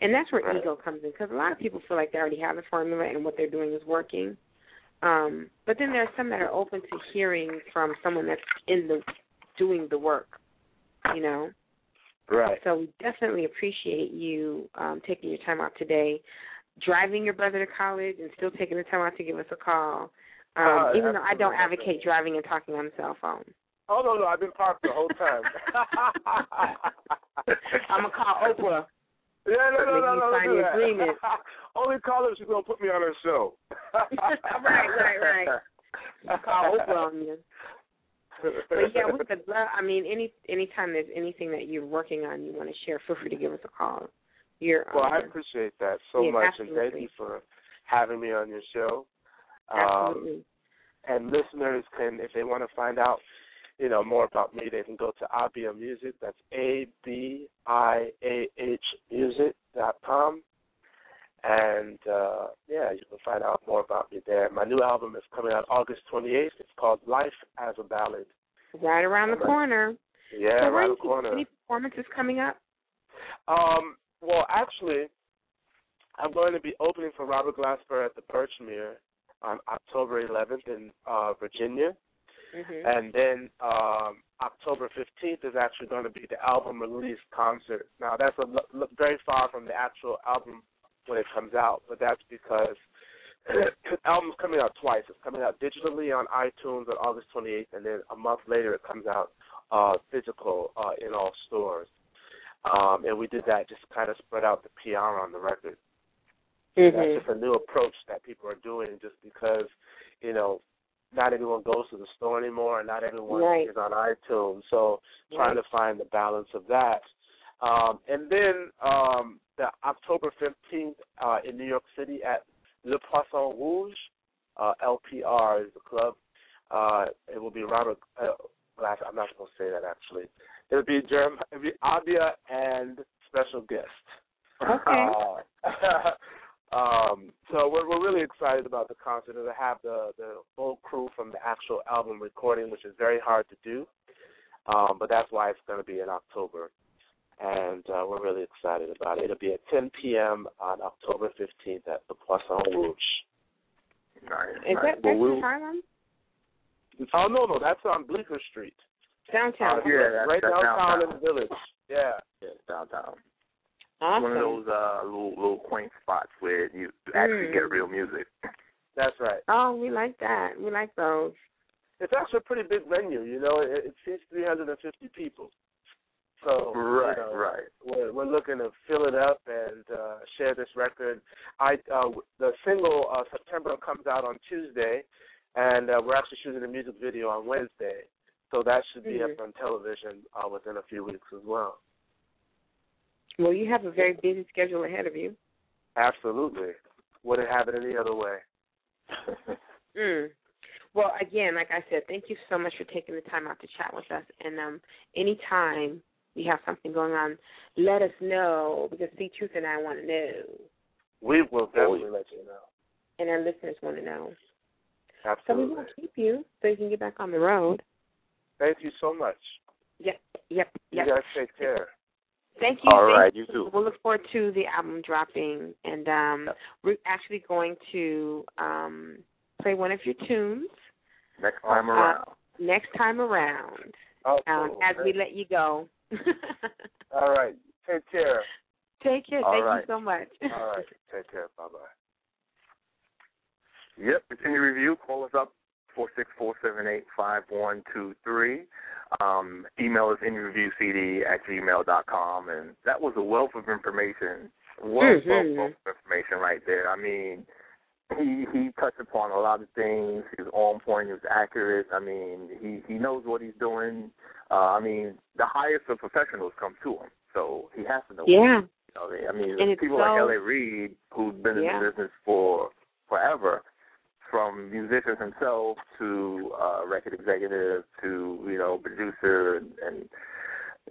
And that's where ego comes in because a lot of people feel like they already have the formula and what they're doing is working. Um, but then there are some that are open to hearing from someone that's in the doing the work, you know. Right. So we definitely appreciate you um, taking your time out today, driving your brother to college, and still taking the time out to give us a call. Um, Uh, even though I don't advocate driving and talking on the cell phone. Oh no, no, I've been parked the whole time. I'm gonna call Oprah. Yeah, no, no, no, no, sign the agreement. Only call her if she's gonna put me on her show. right, right, right. Call Oprah on you. But yeah, we could love. I mean, any anytime there's anything that you're working on, you want to share, feel free to give us a call. You're Well, I um, appreciate that so Yeah, much, and thank you for having me on your show. Um, absolutely. and listeners can, if they want to find out, you know, more about me, they can go to Abiah Music. That's A B I A H Music dot com. And uh, yeah, you can find out more about me there. My new album is coming out August 28th. It's called Life as a Ballad. right around the corner. Yeah, so right when the corner. Any performances coming up? Um, well, actually, I'm going to be opening for Robert Glasper at the Birchmere on October 11th in uh, Virginia, Mm-hmm. and then um, October 15th is actually going to be the album release concert. Now, that's a look, look very far from the actual album when it comes out, but that's because the album's coming out twice. It's coming out digitally on iTunes on August 28th, and then a month later it comes out uh, physical uh, in all stores. Um, and we did that just kind of spread out the PR on the record. Mm-hmm. That's just a new approach that people are doing just because, you know, not everyone goes to the store anymore and not everyone Right. is on iTunes. So trying to find the balance of that. Um, and then um, the October 15th uh, in New York City at Le Poisson Rouge, uh, LPR is the club. Uh, it will be Robert. Uh, I'm not supposed to say that actually. It'll be Jerem, it'll be Abiah and special guest. Okay. Uh, um, so we're we're really excited about the concert and to have the the full crew from the actual album recording, which is very hard to do. Um, but that's why it's going to be in October, and uh, we're really excited about it. It'll be at 10 p.m. on October 15th at the Poisson Rouge. Nice, Is nice. that Well, that's we'll- Harlem? Oh no, no, that's on Bleecker Street. Downtown. Uh, yeah, that's- right that's downtown, downtown. in the village. Yeah. yeah, downtown. Awesome. One of those uh little little quaint spots where you actually Mm. get real music. That's right. Oh, we like that. We like those. It's actually a pretty big venue. You know, it, it seats 350 people. So Right, you know, right. We're, we're looking to fill it up and uh, share this record. I uh, the single uh, September comes out on Tuesday, and uh, we're actually shooting a music video on Wednesday. So that should be Mhm. up on television uh, within a few weeks as well. Well, you have a very busy schedule ahead of you. Absolutely. Wouldn't have it any other way. Mm. Well, again, like I said, thank you so much for taking the time out to chat with us. And um, anytime we have something going on, let us know because See Truth and I want to know, We will definitely let you know. and our listeners want to know. Absolutely. So we Absolutely. won't keep you so you can get back on the road. Thank you so much. Yep, yep, You guys take care. Thank you. All thank right, you too. We'll look forward to the album dropping, and um, Yep. we're actually going to um, play one of your tunes Next time Uh, around. next time around Oh, um, cool. as we let you go. All right. Take care. Take care. All Thank right. you so much. All right. Take care. Bye bye. Yep, continue review. Call us up four six four seven eight five one two three. Um, email us indiereviewcd at gmail dot com, and that was a wealth of information. Wealth, Mhm. wealth, wealth of information right there. I mean, he he touched upon a lot of things. He was on point. He was accurate. I mean, he he knows what he's doing. Uh, I mean, the highest of professionals come to him, so he has to know. yeah. You know, I mean, And people so- like L.A. Reid, who's been in Yeah. the business for forever, from musicians himself to uh, record executive to you know producer and, and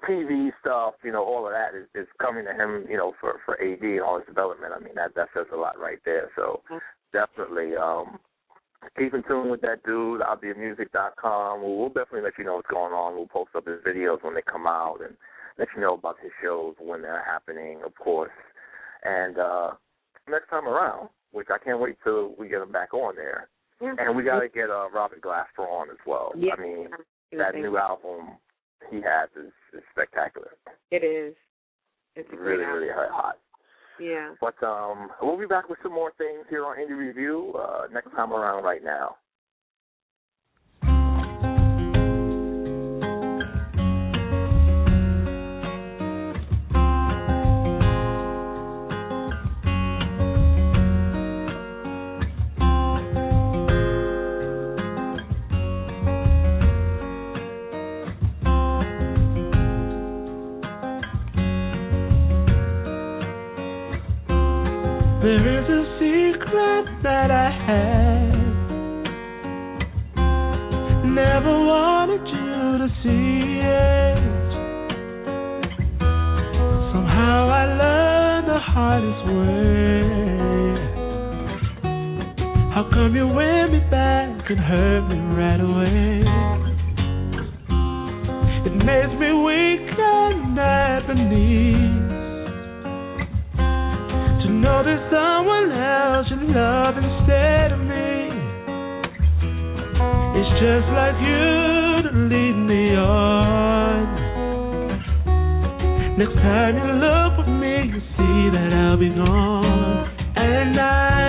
TV stuff. You know, all of that is, is coming to him. You know, for for AD and all his development. I mean, that that says a lot right there. So definitely. um Keep in tune with that dude. I'll be at music.com. We'll, we'll definitely let you know what's going on. We'll post up his videos when they come out and let you know about his shows when they're happening, of course. And uh next time around, which I can't wait till we get him back on there. yeah. And we got to get uh, Robert Glasper on as well. Yeah. I mean, that new album he has is, is spectacular. It is. It's a great Really, album. really hot. Yeah. But um, we'll be back with some more things here on Indie Review uh, next time around. Right now. There is a secret that I have. Never wanted you to see it. Somehow I learned the hardest way. How come you win me back and hurt me right away? It makes me weak and knees to know there's someone else you love instead of me. It's just like you to lead me on. Next time you look for me, you'll see that I'll be gone. And I'm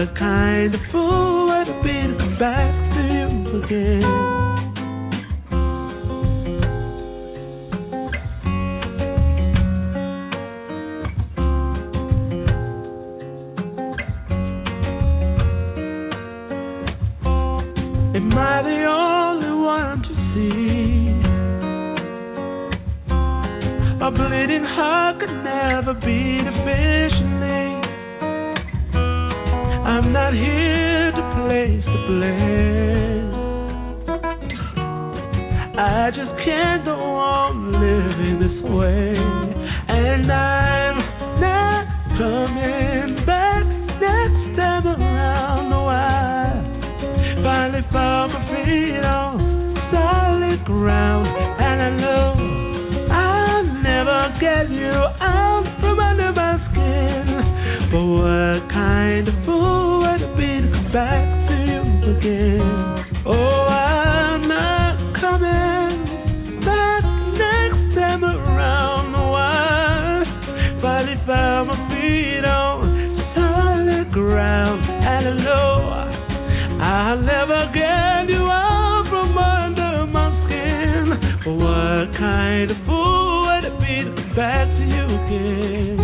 What kind of fool would I be to come back to you again? Am I the only one to see? A bleeding heart could never beat efficiently. I'm not here to place the blame. I just can't go on living this way. And I'm not coming back next time around. No, I finally found my feet on solid ground. And I know kind of fool it be back to you again?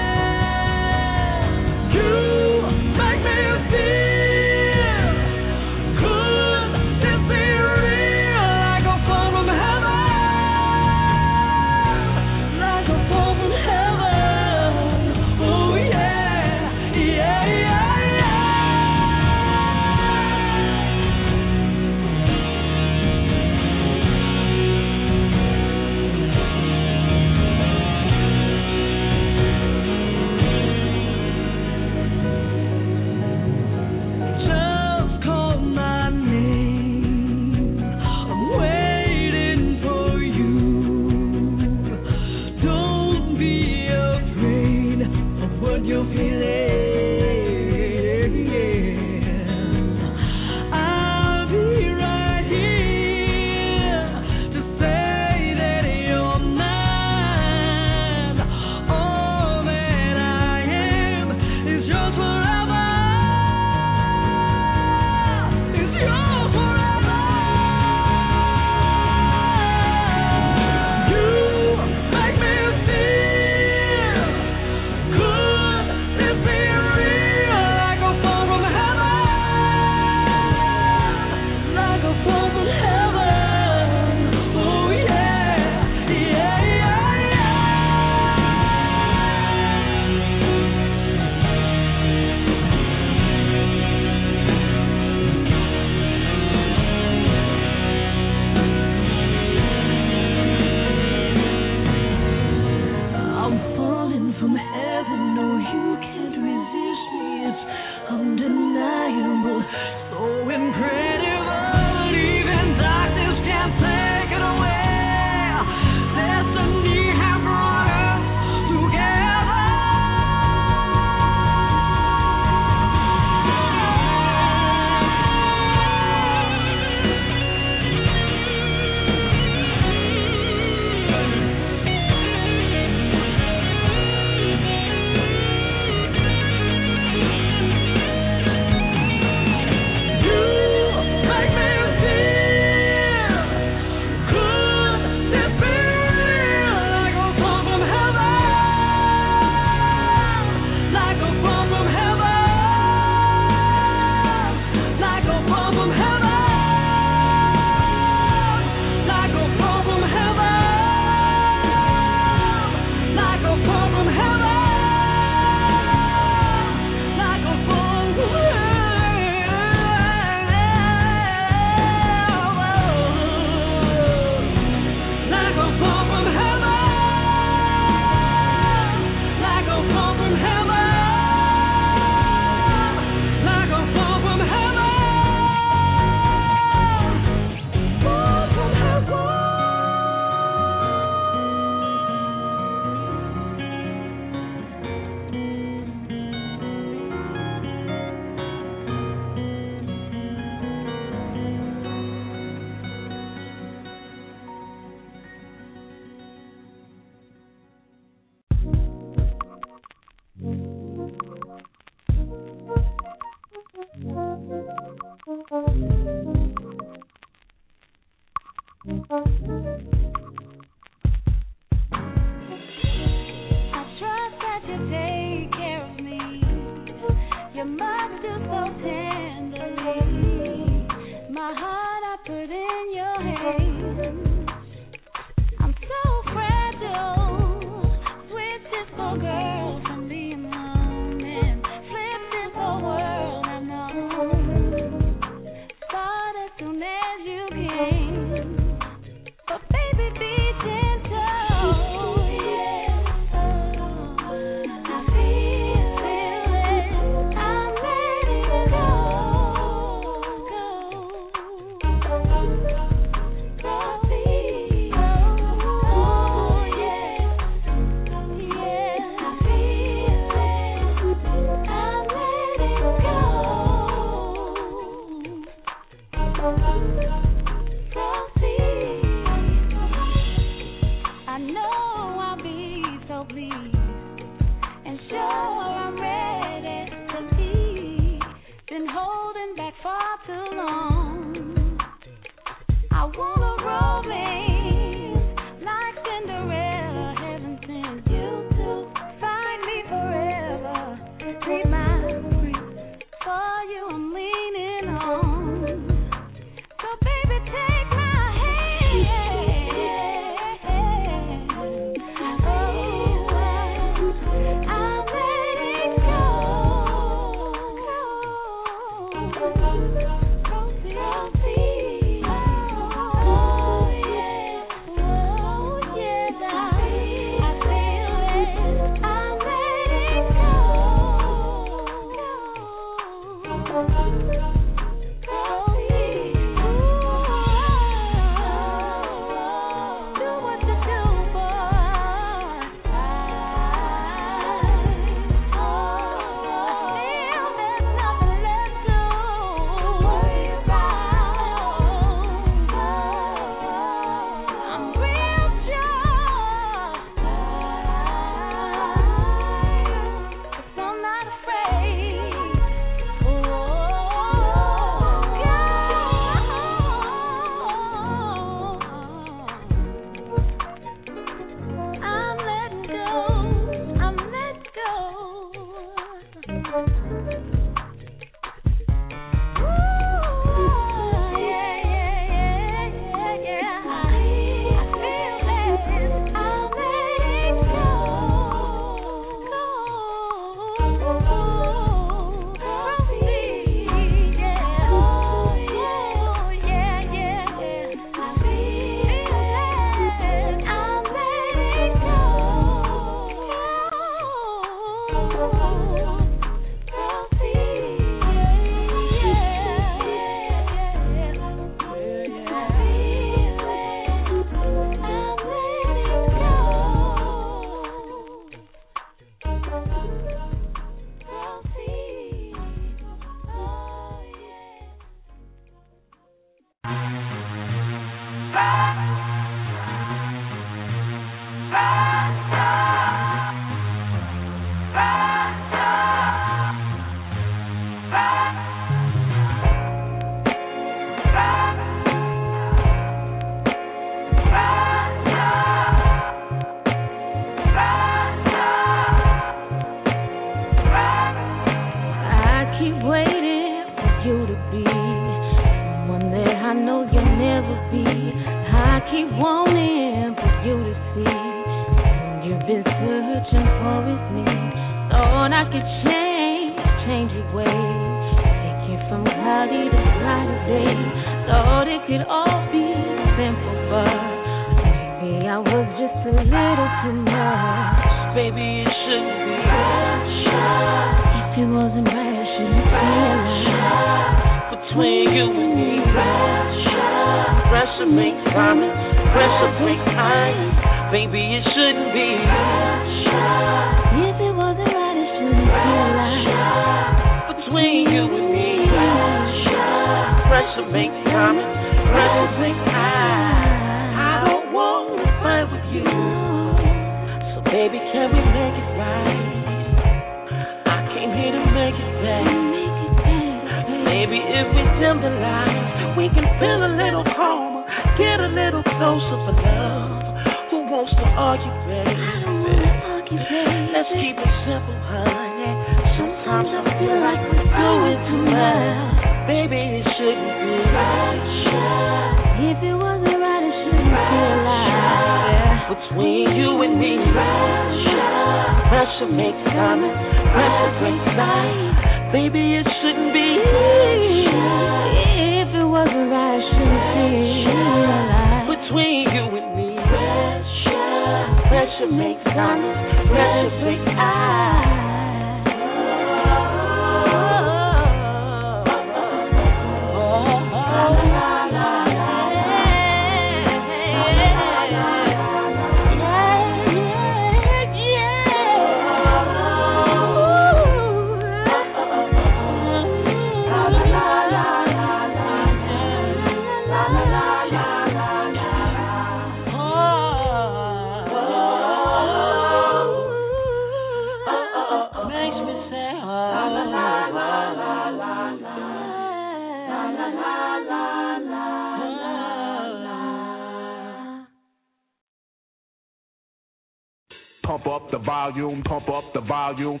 Pump up the volume, pump up the volume.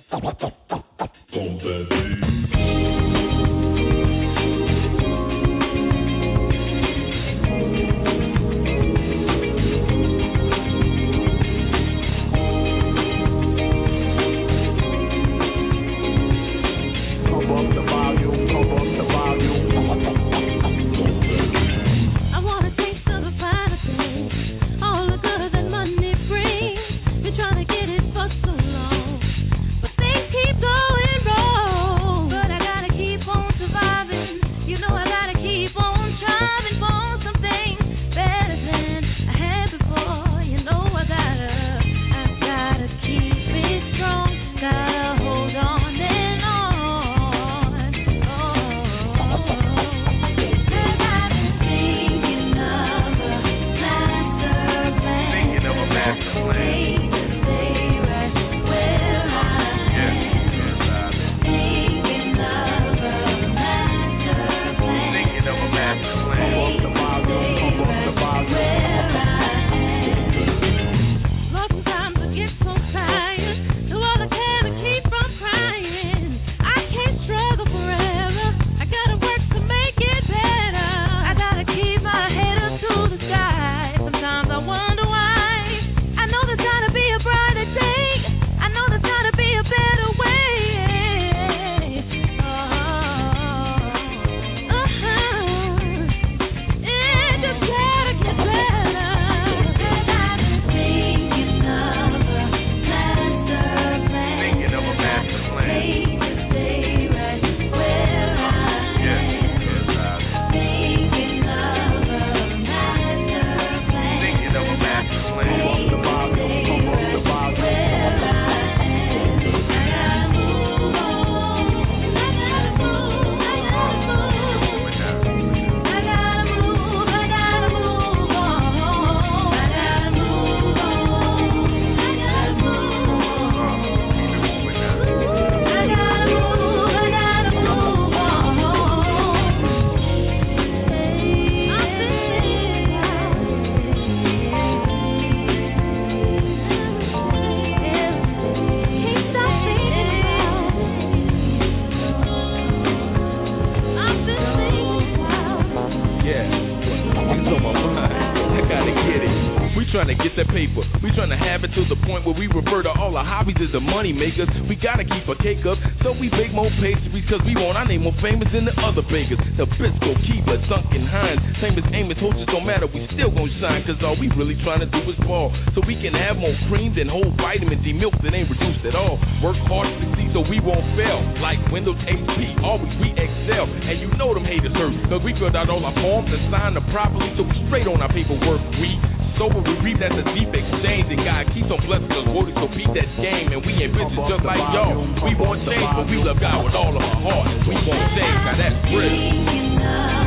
Trying to get that paper. We trying to have it to the point where we refer to all our hobbies as the money makers. We gotta keep our cake up, so we bake more pastries because we want our name more famous than the other bakers. The Bisco, Keebler, Duncan Hines, Famous Amos, Hostess don't matter. We still gon' shine cause all we really trying to do is ball. So we can have more cream than whole vitamin D milk that ain't reduced at all. Work hard to succeed so we won't fail. Like Windows XP, always we excel. And you know them haters hurt. Cause we filled out all our forms and signed them properly so we straight on our paperwork. We sober, we reap that's a deep exchange. And God keeps on blessing us, Wody, so beat that game. And we ain't bitches just like y'all. We want change, but we love God with all of our heart. We want change, now that's real.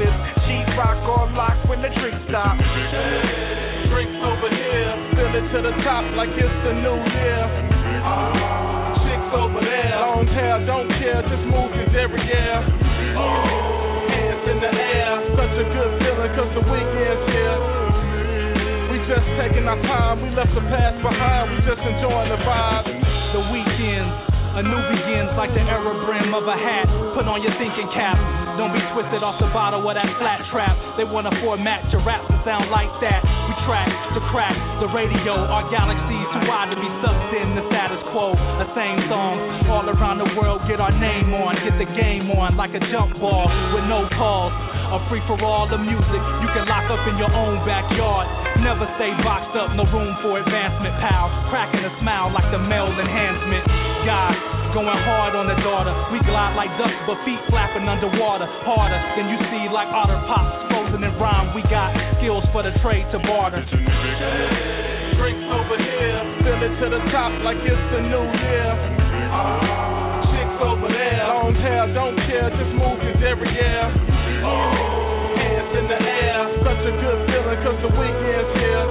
Beat ripens. Rock on lock when the drink stop. Drinks over here, fill it to the top like it's the new year. Chicks over there, long hair, don't care, just move your derriere. Hands in the air, such a good feeling cause the weekend's here. We just taking our time, we left the past behind, we just enjoying the vibe. The weekends, a new begins like the era brim of a hat. Put on your thinking cap. Don't be twisted off the bottle of that flat trap. They wanna format your rap to sound like that. We track the crack, the radio, our galaxy's too wide to be sucked in the status quo. The same songs all around the world, get our name on, get the game on like a jump ball with no calls. A free for all the music you can lock up in your own backyard. Never stay boxed up, no room for advancement, pal. Cracking a smile like the male enhancement. God, going hard on the daughter. We glide like ducks, but feet flapping underwater. Harder than you see like otter pops frozen in rhyme. We got skills for the trade to barter. Drinks over here, fill it to the top like it's the new year. Chicks over there, long hair, don't care, just move your derriere. Hands in the air, such a good feeling cause the weekend's here.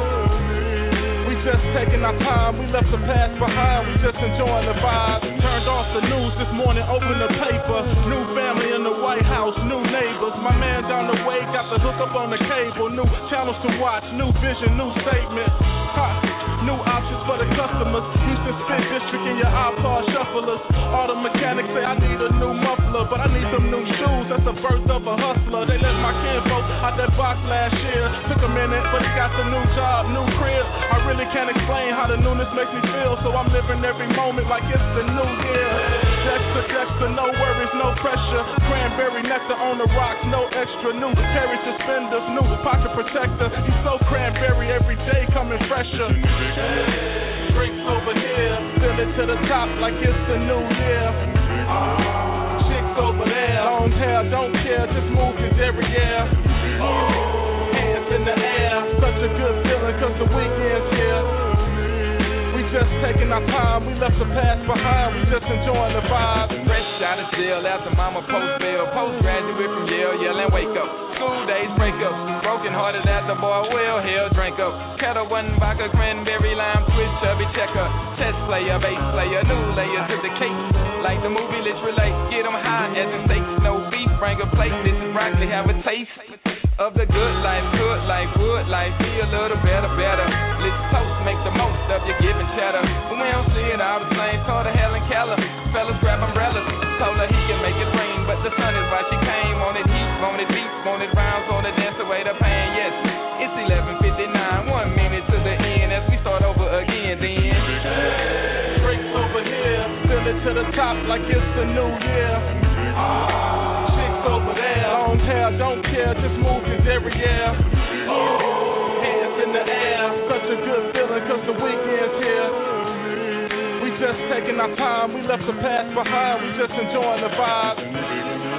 We just taking our time, we left the past behind, we just enjoying the vibe. Turned off the news this morning, opened the paper. New family in the White House, new neighbors. My man down the way got the hook up on the cable. New channels to watch, new vision, new statement. Ha. New options for the customers. Houston Spit District in your iPod shufflers. All the mechanics say I need a new muffler, but I need some new shoes. That's the birth of a hustler. They left my kinfolk out that box last year. Took a minute, but he got the new job, new crib. I really can't explain how the newness makes me feel, so I'm living every moment like it's the new year. Dexter, Dexter, no worries, no pressure. Cranberry nectar on the rocks, no extra. New Terry suspenders, new pocket protector. He's so cranberry every day, coming fresher. Drinks over here, fill it to the top like it's the new year. Chicks over there, long hair, don't care, just move your derriere. Hands in the air, such a good feeling cause the weekend's here. Just taking our time, we left the past behind, we just enjoying the vibe. Fresh out of jail after mama post bail. Postgraduate from Yale, yell and wake up. School days break up. Broken hearted at the boy, well, hell, drink up. Ketel One vodka, cranberry lime, twist, chubby checker. Chess player, bass player, new layers to the cake. Like the movie, let's relate. Get 'em high as the stakes. No bring a plate. This is broccoli, have a taste. of the good life, good life, would life be a little better, better. Let's toast, make the most of your giving cheddar. When we don't see it all the same, told her Helen Keller. Fellas grab umbrellas, told her he can make it rain, but the sun is why she came. Wanted heat, wanted beats, wanted rounds, wanted dance away the pain. Yes, it's 11:59, one minute to the end as we start over again. Then Drinks over here, fill it to the top like it's the new year. Chicks over there, long hair, don't care, just move your derriere. Hands in the air, such a good feeling cause the weekend's here. We just taking our time, we left the past behind, we just enjoying the vibe.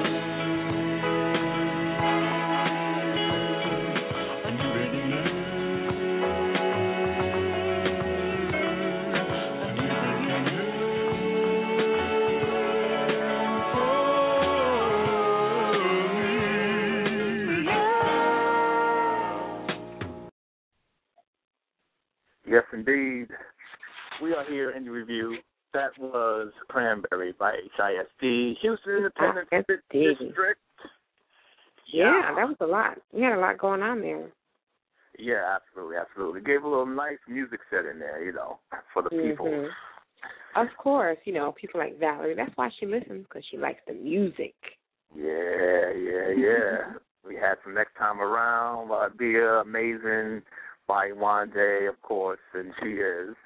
Yes, indeed. We are here in the review. That was Cranberry by HISD, Houston Independent. District. Yeah, that was a lot. We had a lot going on there. Yeah, absolutely, absolutely. Gave a little nice music set in there, you know, for the people. Mhm. Of course, you know, people like Valerie. That's why she listens because she likes the music. Yeah, yeah, yeah. we had some next time around. Uh, Bia, amazing. By Wande, of course, and she is.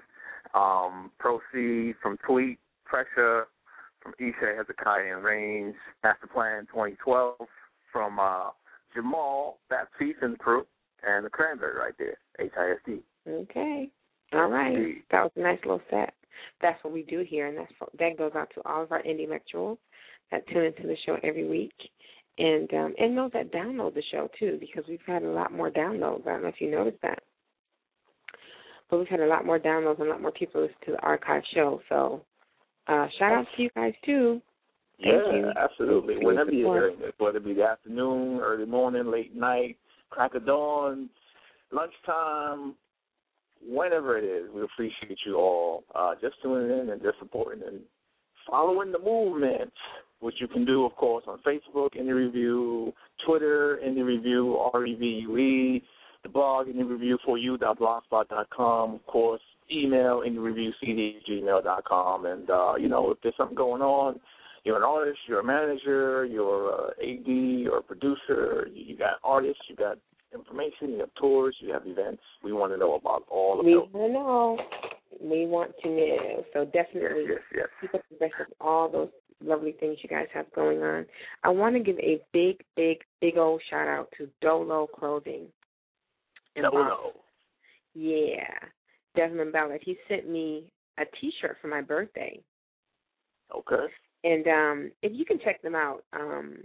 Um, Proceed from Tweet, Pressure from Isha Hezekiah and Range, Master Plan 2012 from uh, Jamal Baptiste and crew, and the Cranberry right there, HISD. Okay. All right. Indeed. That was a nice little set. That's what we do here, and that's that goes out to all of our indie lecturers that tune into the show every week, and um, and those that download the show too, because we've had a lot more downloads. I don't know if you noticed that, but we've had a lot more downloads and a lot more people listen to the archive show. So uh, shout out to you guys too. Thank yeah, you. absolutely. Your Whenever you're hearing this, whether it be the afternoon, early morning, late night, crack of dawn, lunchtime, whenever it is, we appreciate you all uh, just tuning in and just supporting and following the movement, which you can do, of course, on Facebook, Indie Review, Twitter, Indie Review, R-E-V-U-E, the blog, Indie Review for you.blogspot.com, of course, email, indiereviewcd gmail.com, and, uh, you know, if there's something going on, you're an artist, you're a manager, you're a AD, you're a producer, you, got artists, you got information, you have tours, you have events. We want to know about all of We those. want to know. We want to know. So definitely Yes, yes, keep up the best of all those lovely things you guys have going on. I want to give a big, big, big old shout out to Dolo Clothing. In Dolo. Yeah. Desmond Bellot. He sent me a t shirt for my birthday. Okay. And um if you can check them out, um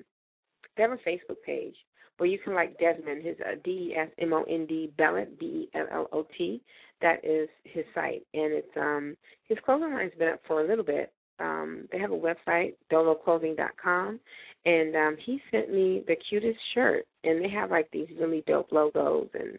they have a Facebook page where you can like Desmond, his uh, D E S M O N D Bellot B E L L O T. That is his site, and it's um his clothing line's been up for a little bit. Um, they have a website, doloclothing.com, and um, he sent me the cutest shirt, and they have like these really dope logos, and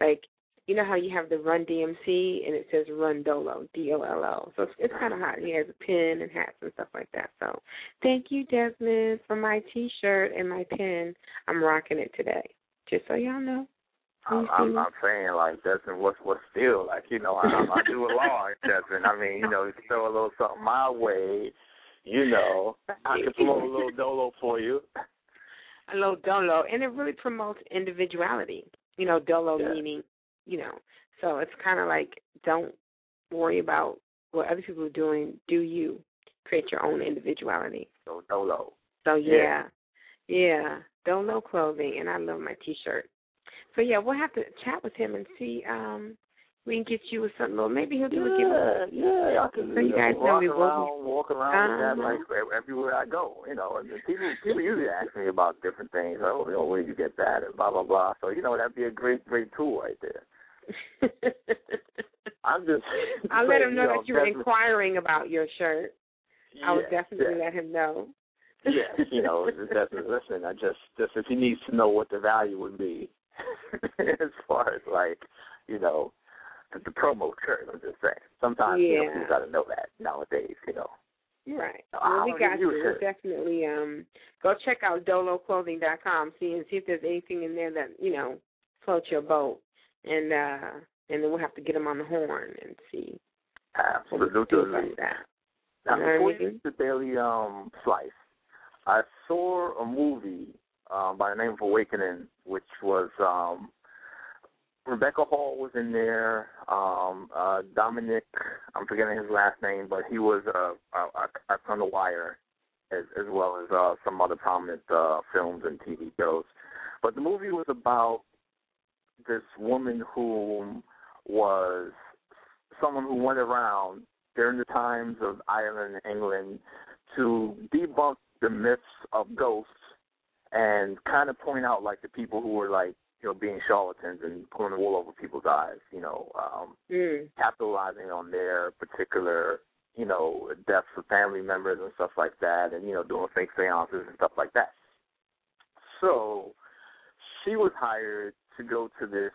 like you know how you have the Run DMC and it says Run Dolo D O L O. So it's, it's kind of hot. He has a pin and hats and stuff like that. So thank you, Desmond, for my T-shirt and my pin. I'm rocking it today. Just so y'all know. I'm, I'm, I'm saying like Desmond, what's what's still like you know I, I do a lot, Desmond. I mean you know you throw a little something my way, you know I can promote a little dolo for you. a little dolo, and it really promotes individuality. You know, dolo Yeah. meaning, you know, so it's kind of like don't worry about what other people are doing. Do you create your own individuality? So dolo. So Yeah. yeah, yeah, dolo clothing, and I love my T-shirt. So yeah, we'll have to chat with him and see. um we can get you with something. Little. Maybe he'll do a Yeah, giveaway. yeah, I can So you guys know walk we around, walk around with that Uh-huh. like everywhere I go. You know, and people people usually ask me about different things. Oh, you know, where you get that and blah blah blah. So you know, that'd be a great great tool right there. I'm just. I'll let him know you that you were inquiring about your shirt. I would definitely yeah. let him know. Yes, you know, definitely listen. I just just if he needs to know what the value would be, as far as like, you know, the, the promo shirt. I'm just saying. Sometimes you know, Yeah. people got to know that nowadays. You know, Right. I'll Well, we got you you. We'll definitely um go check out doloclothing.com, see and see if there's anything in there that you know floats your boat, and uh and then we'll have to get them on the horn and see what we do Absolutely. about that. Now, You know I before mean? you get the daily um, slice, I saw a movie um, by the name of Awakening, which was um, Rebecca Hall was in there. Um, uh, Dominic, I'm forgetting his last name, but he was uh, uh, on The Wire, as, as well as uh, some other prominent uh, films and TV shows. But the movie was about this woman who was someone who went around during the times of Ireland and England to debunk the myths of ghosts and kind of point out like the people who were like you know being charlatans and pulling the wool over people's eyes, you know, um, Mm. capitalizing on their particular you know deaths of family members and stuff like that, and you know doing fake seances and stuff like that. So she was hired to go to this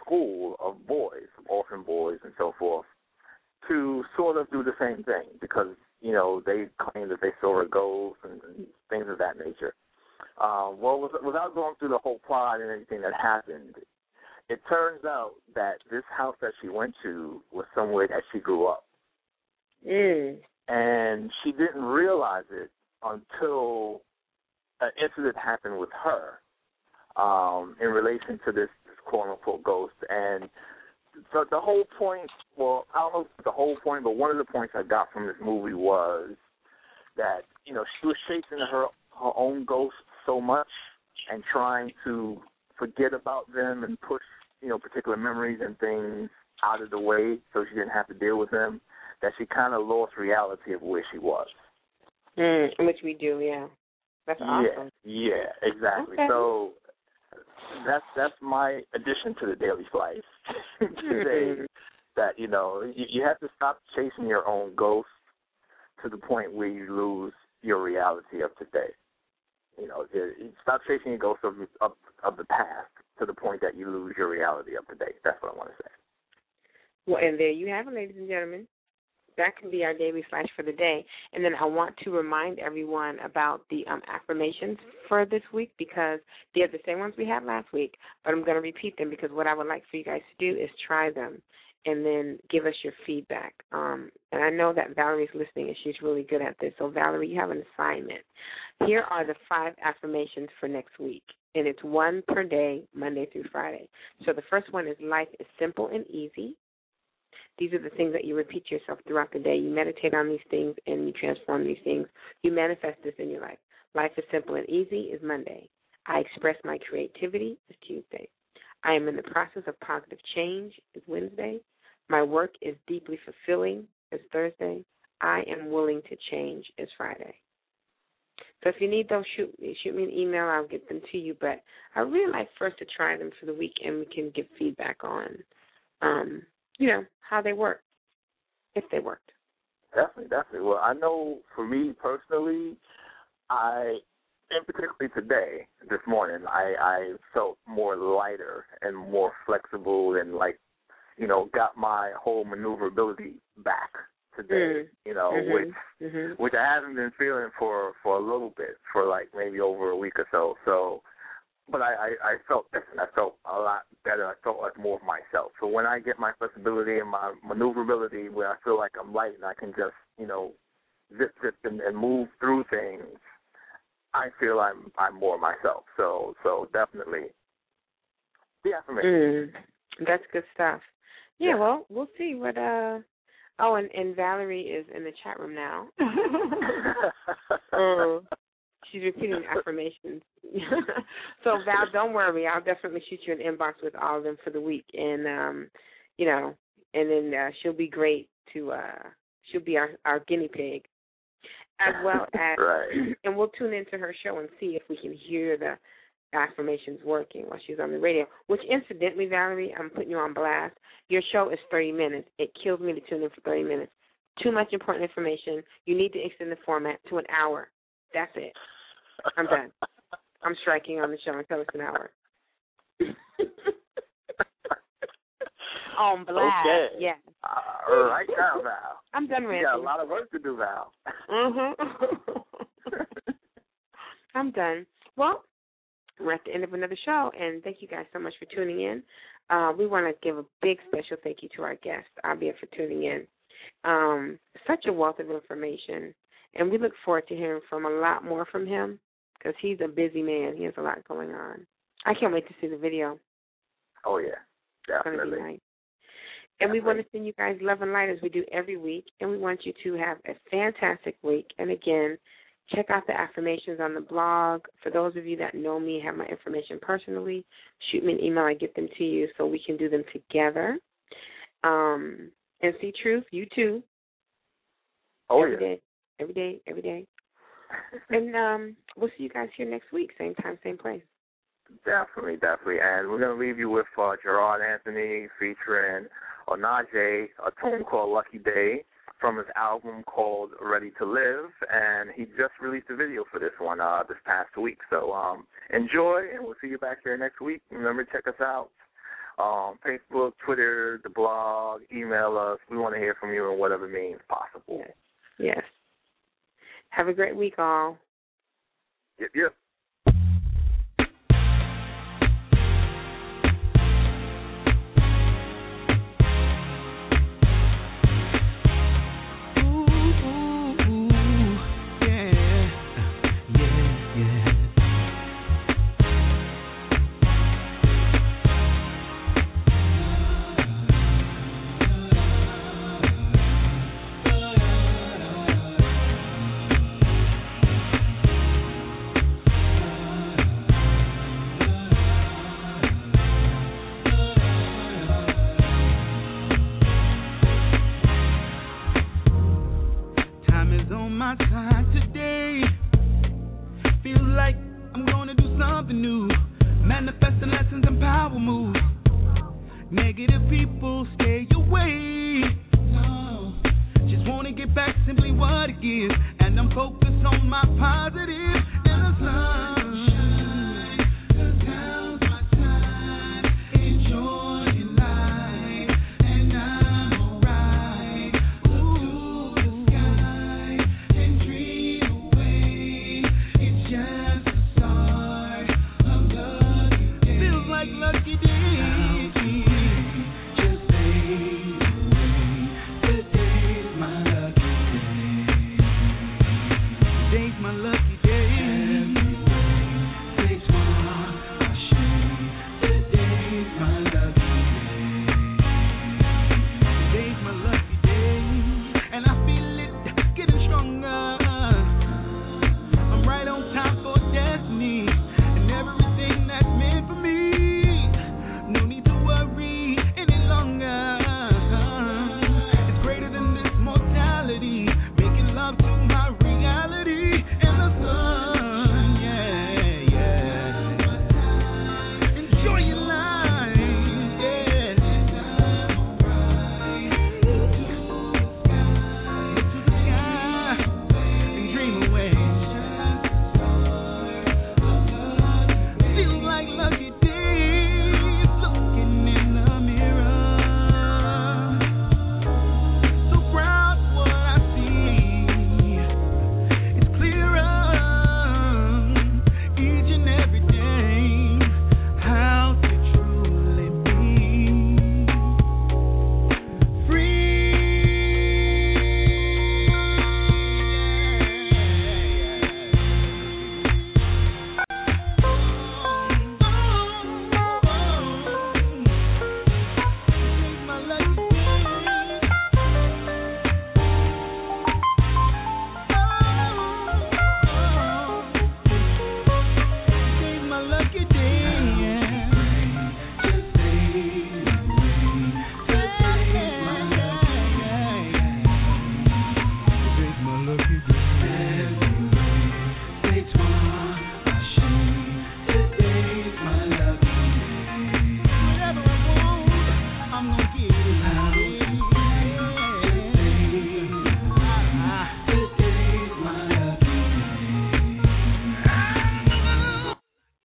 school of boys, orphan boys, and so forth, to sort of do the same thing because you know they claim that they saw a ghost and, and things of that nature. Um, well, without going through the whole plot and everything that happened, it turns out that this house that she went to was somewhere that she grew up, Mm. and she didn't realize it until an incident happened with her um, in relation to this, this quote unquote ghost. And so the whole point, well, I don't know the whole point, but one of the points I got from this movie was that you know she was chasing her her own ghost so much and trying to forget about them and push you know particular memories and things out of the way so she didn't have to deal with them that she kind of lost reality of where she was. Mm. Which we do, yeah. That's awesome. Yeah, yeah, exactly. Okay. So that's that's my addition to the daily slice today. that you know you, you have to stop chasing your own ghost to the point where you lose your reality of today. You know, stop chasing your ghost of, of of the past to the point that you lose your reality of today. That's what I want to say. Well, and there you have it, ladies and gentlemen. That can be our daily flash for the day. And then I want to remind everyone about the um, affirmations for this week because they're the same ones we had last week, but I'm going to repeat them because what I would like for you guys to do is try them and then give us your feedback. Um, and I know that Valerie's listening and she's really good at this. So, Valerie, you have an assignment. Here are the five affirmations for next week, and it's one per day, Monday through Friday. So, the first one is life is simple and easy. These are the things that you repeat to yourself throughout the day. You meditate on these things and you transform these things. You manifest this in your life. Life is simple and easy is Monday. I express my creativity is Tuesday. I am in the process of positive change is Wednesday. My work is deeply fulfilling is Thursday. I am willing to change is Friday. So if you need those, shoot me shoot me an email. I'll get them to you. But I really like first to try them for the week, and we can give feedback on, um, you know, how they work, if they worked. Definitely, definitely. Well, I know for me personally, I, and particularly today, this morning, I, I felt more lighter and more flexible and like, you know, got my whole maneuverability back today. Mm. You know, Mhm. which Mhm. which I haven't been feeling for for a little bit, for like maybe over a week or so. So, but I I, I felt different. I felt a lot better. I felt like more of myself. So when I get my flexibility and my maneuverability, where I feel like I'm light and I can just you know zip zip and, and move through things, I feel I'm I'm more myself. So so definitely the affirmation. Mm, that's good stuff. Yeah, well, we'll see what uh oh and, and Valerie is in the chat room now. um, she's repeating affirmations. so Val, don't worry, I'll definitely shoot you an inbox with all of them for the week and um, you know, and then uh, she'll be great to uh she'll be our, our guinea pig. As well as Right. and we'll tune into her show and see if we can hear the affirmations working while she's on the radio. Which, incidentally, Valerie, I'm putting you on blast. Your show is 30 minutes. It kills me to tune in for 30 minutes. Too much important information. You need to extend the format to an hour. That's it. I'm done. I'm striking on the show until it's an hour. On blast. Okay. Yeah. All right now, Val. I'm done You ranting. got a lot of work to do, Val. Mhm. I'm done. Well, we're at the end of another show, and thank you guys so much for tuning in. Uh, we want to give a big special thank you to our guest, Abiah, for tuning in. Um, such a wealth of information, and we look forward to hearing from a lot more from him because he's a busy man. He has a lot going on. I can't wait to see the video. Oh yeah, It's going to be nice. And we want to send you guys love and light as we do every week. And we want you to have a fantastic week. And again, check out the affirmations on the blog. For those of you that know me, have my information personally, shoot me an email. I get them to you so we can do them together. Um, and see truth, you too. Oh every yeah. day, every day, every day. and um, we'll see you guys here next week, same time, same place. Definitely, definitely. And we're going to leave you with uh, Gerard Anthony featuring Onaje, a tune called Lucky Day from his album called Ready to Live. And he just released a video for this one uh, this past week. So um, enjoy, and we'll see you back here next week. Remember, check us out. Um, Facebook, Twitter, the blog, email us. We want to hear from you in whatever means possible. Yes. Have a great week, all. Yep, yep. Something new. Manifesting lessons and power moves. Negative people stay away. No. Just wanna get back simply what it is. And I'm focused on my positive.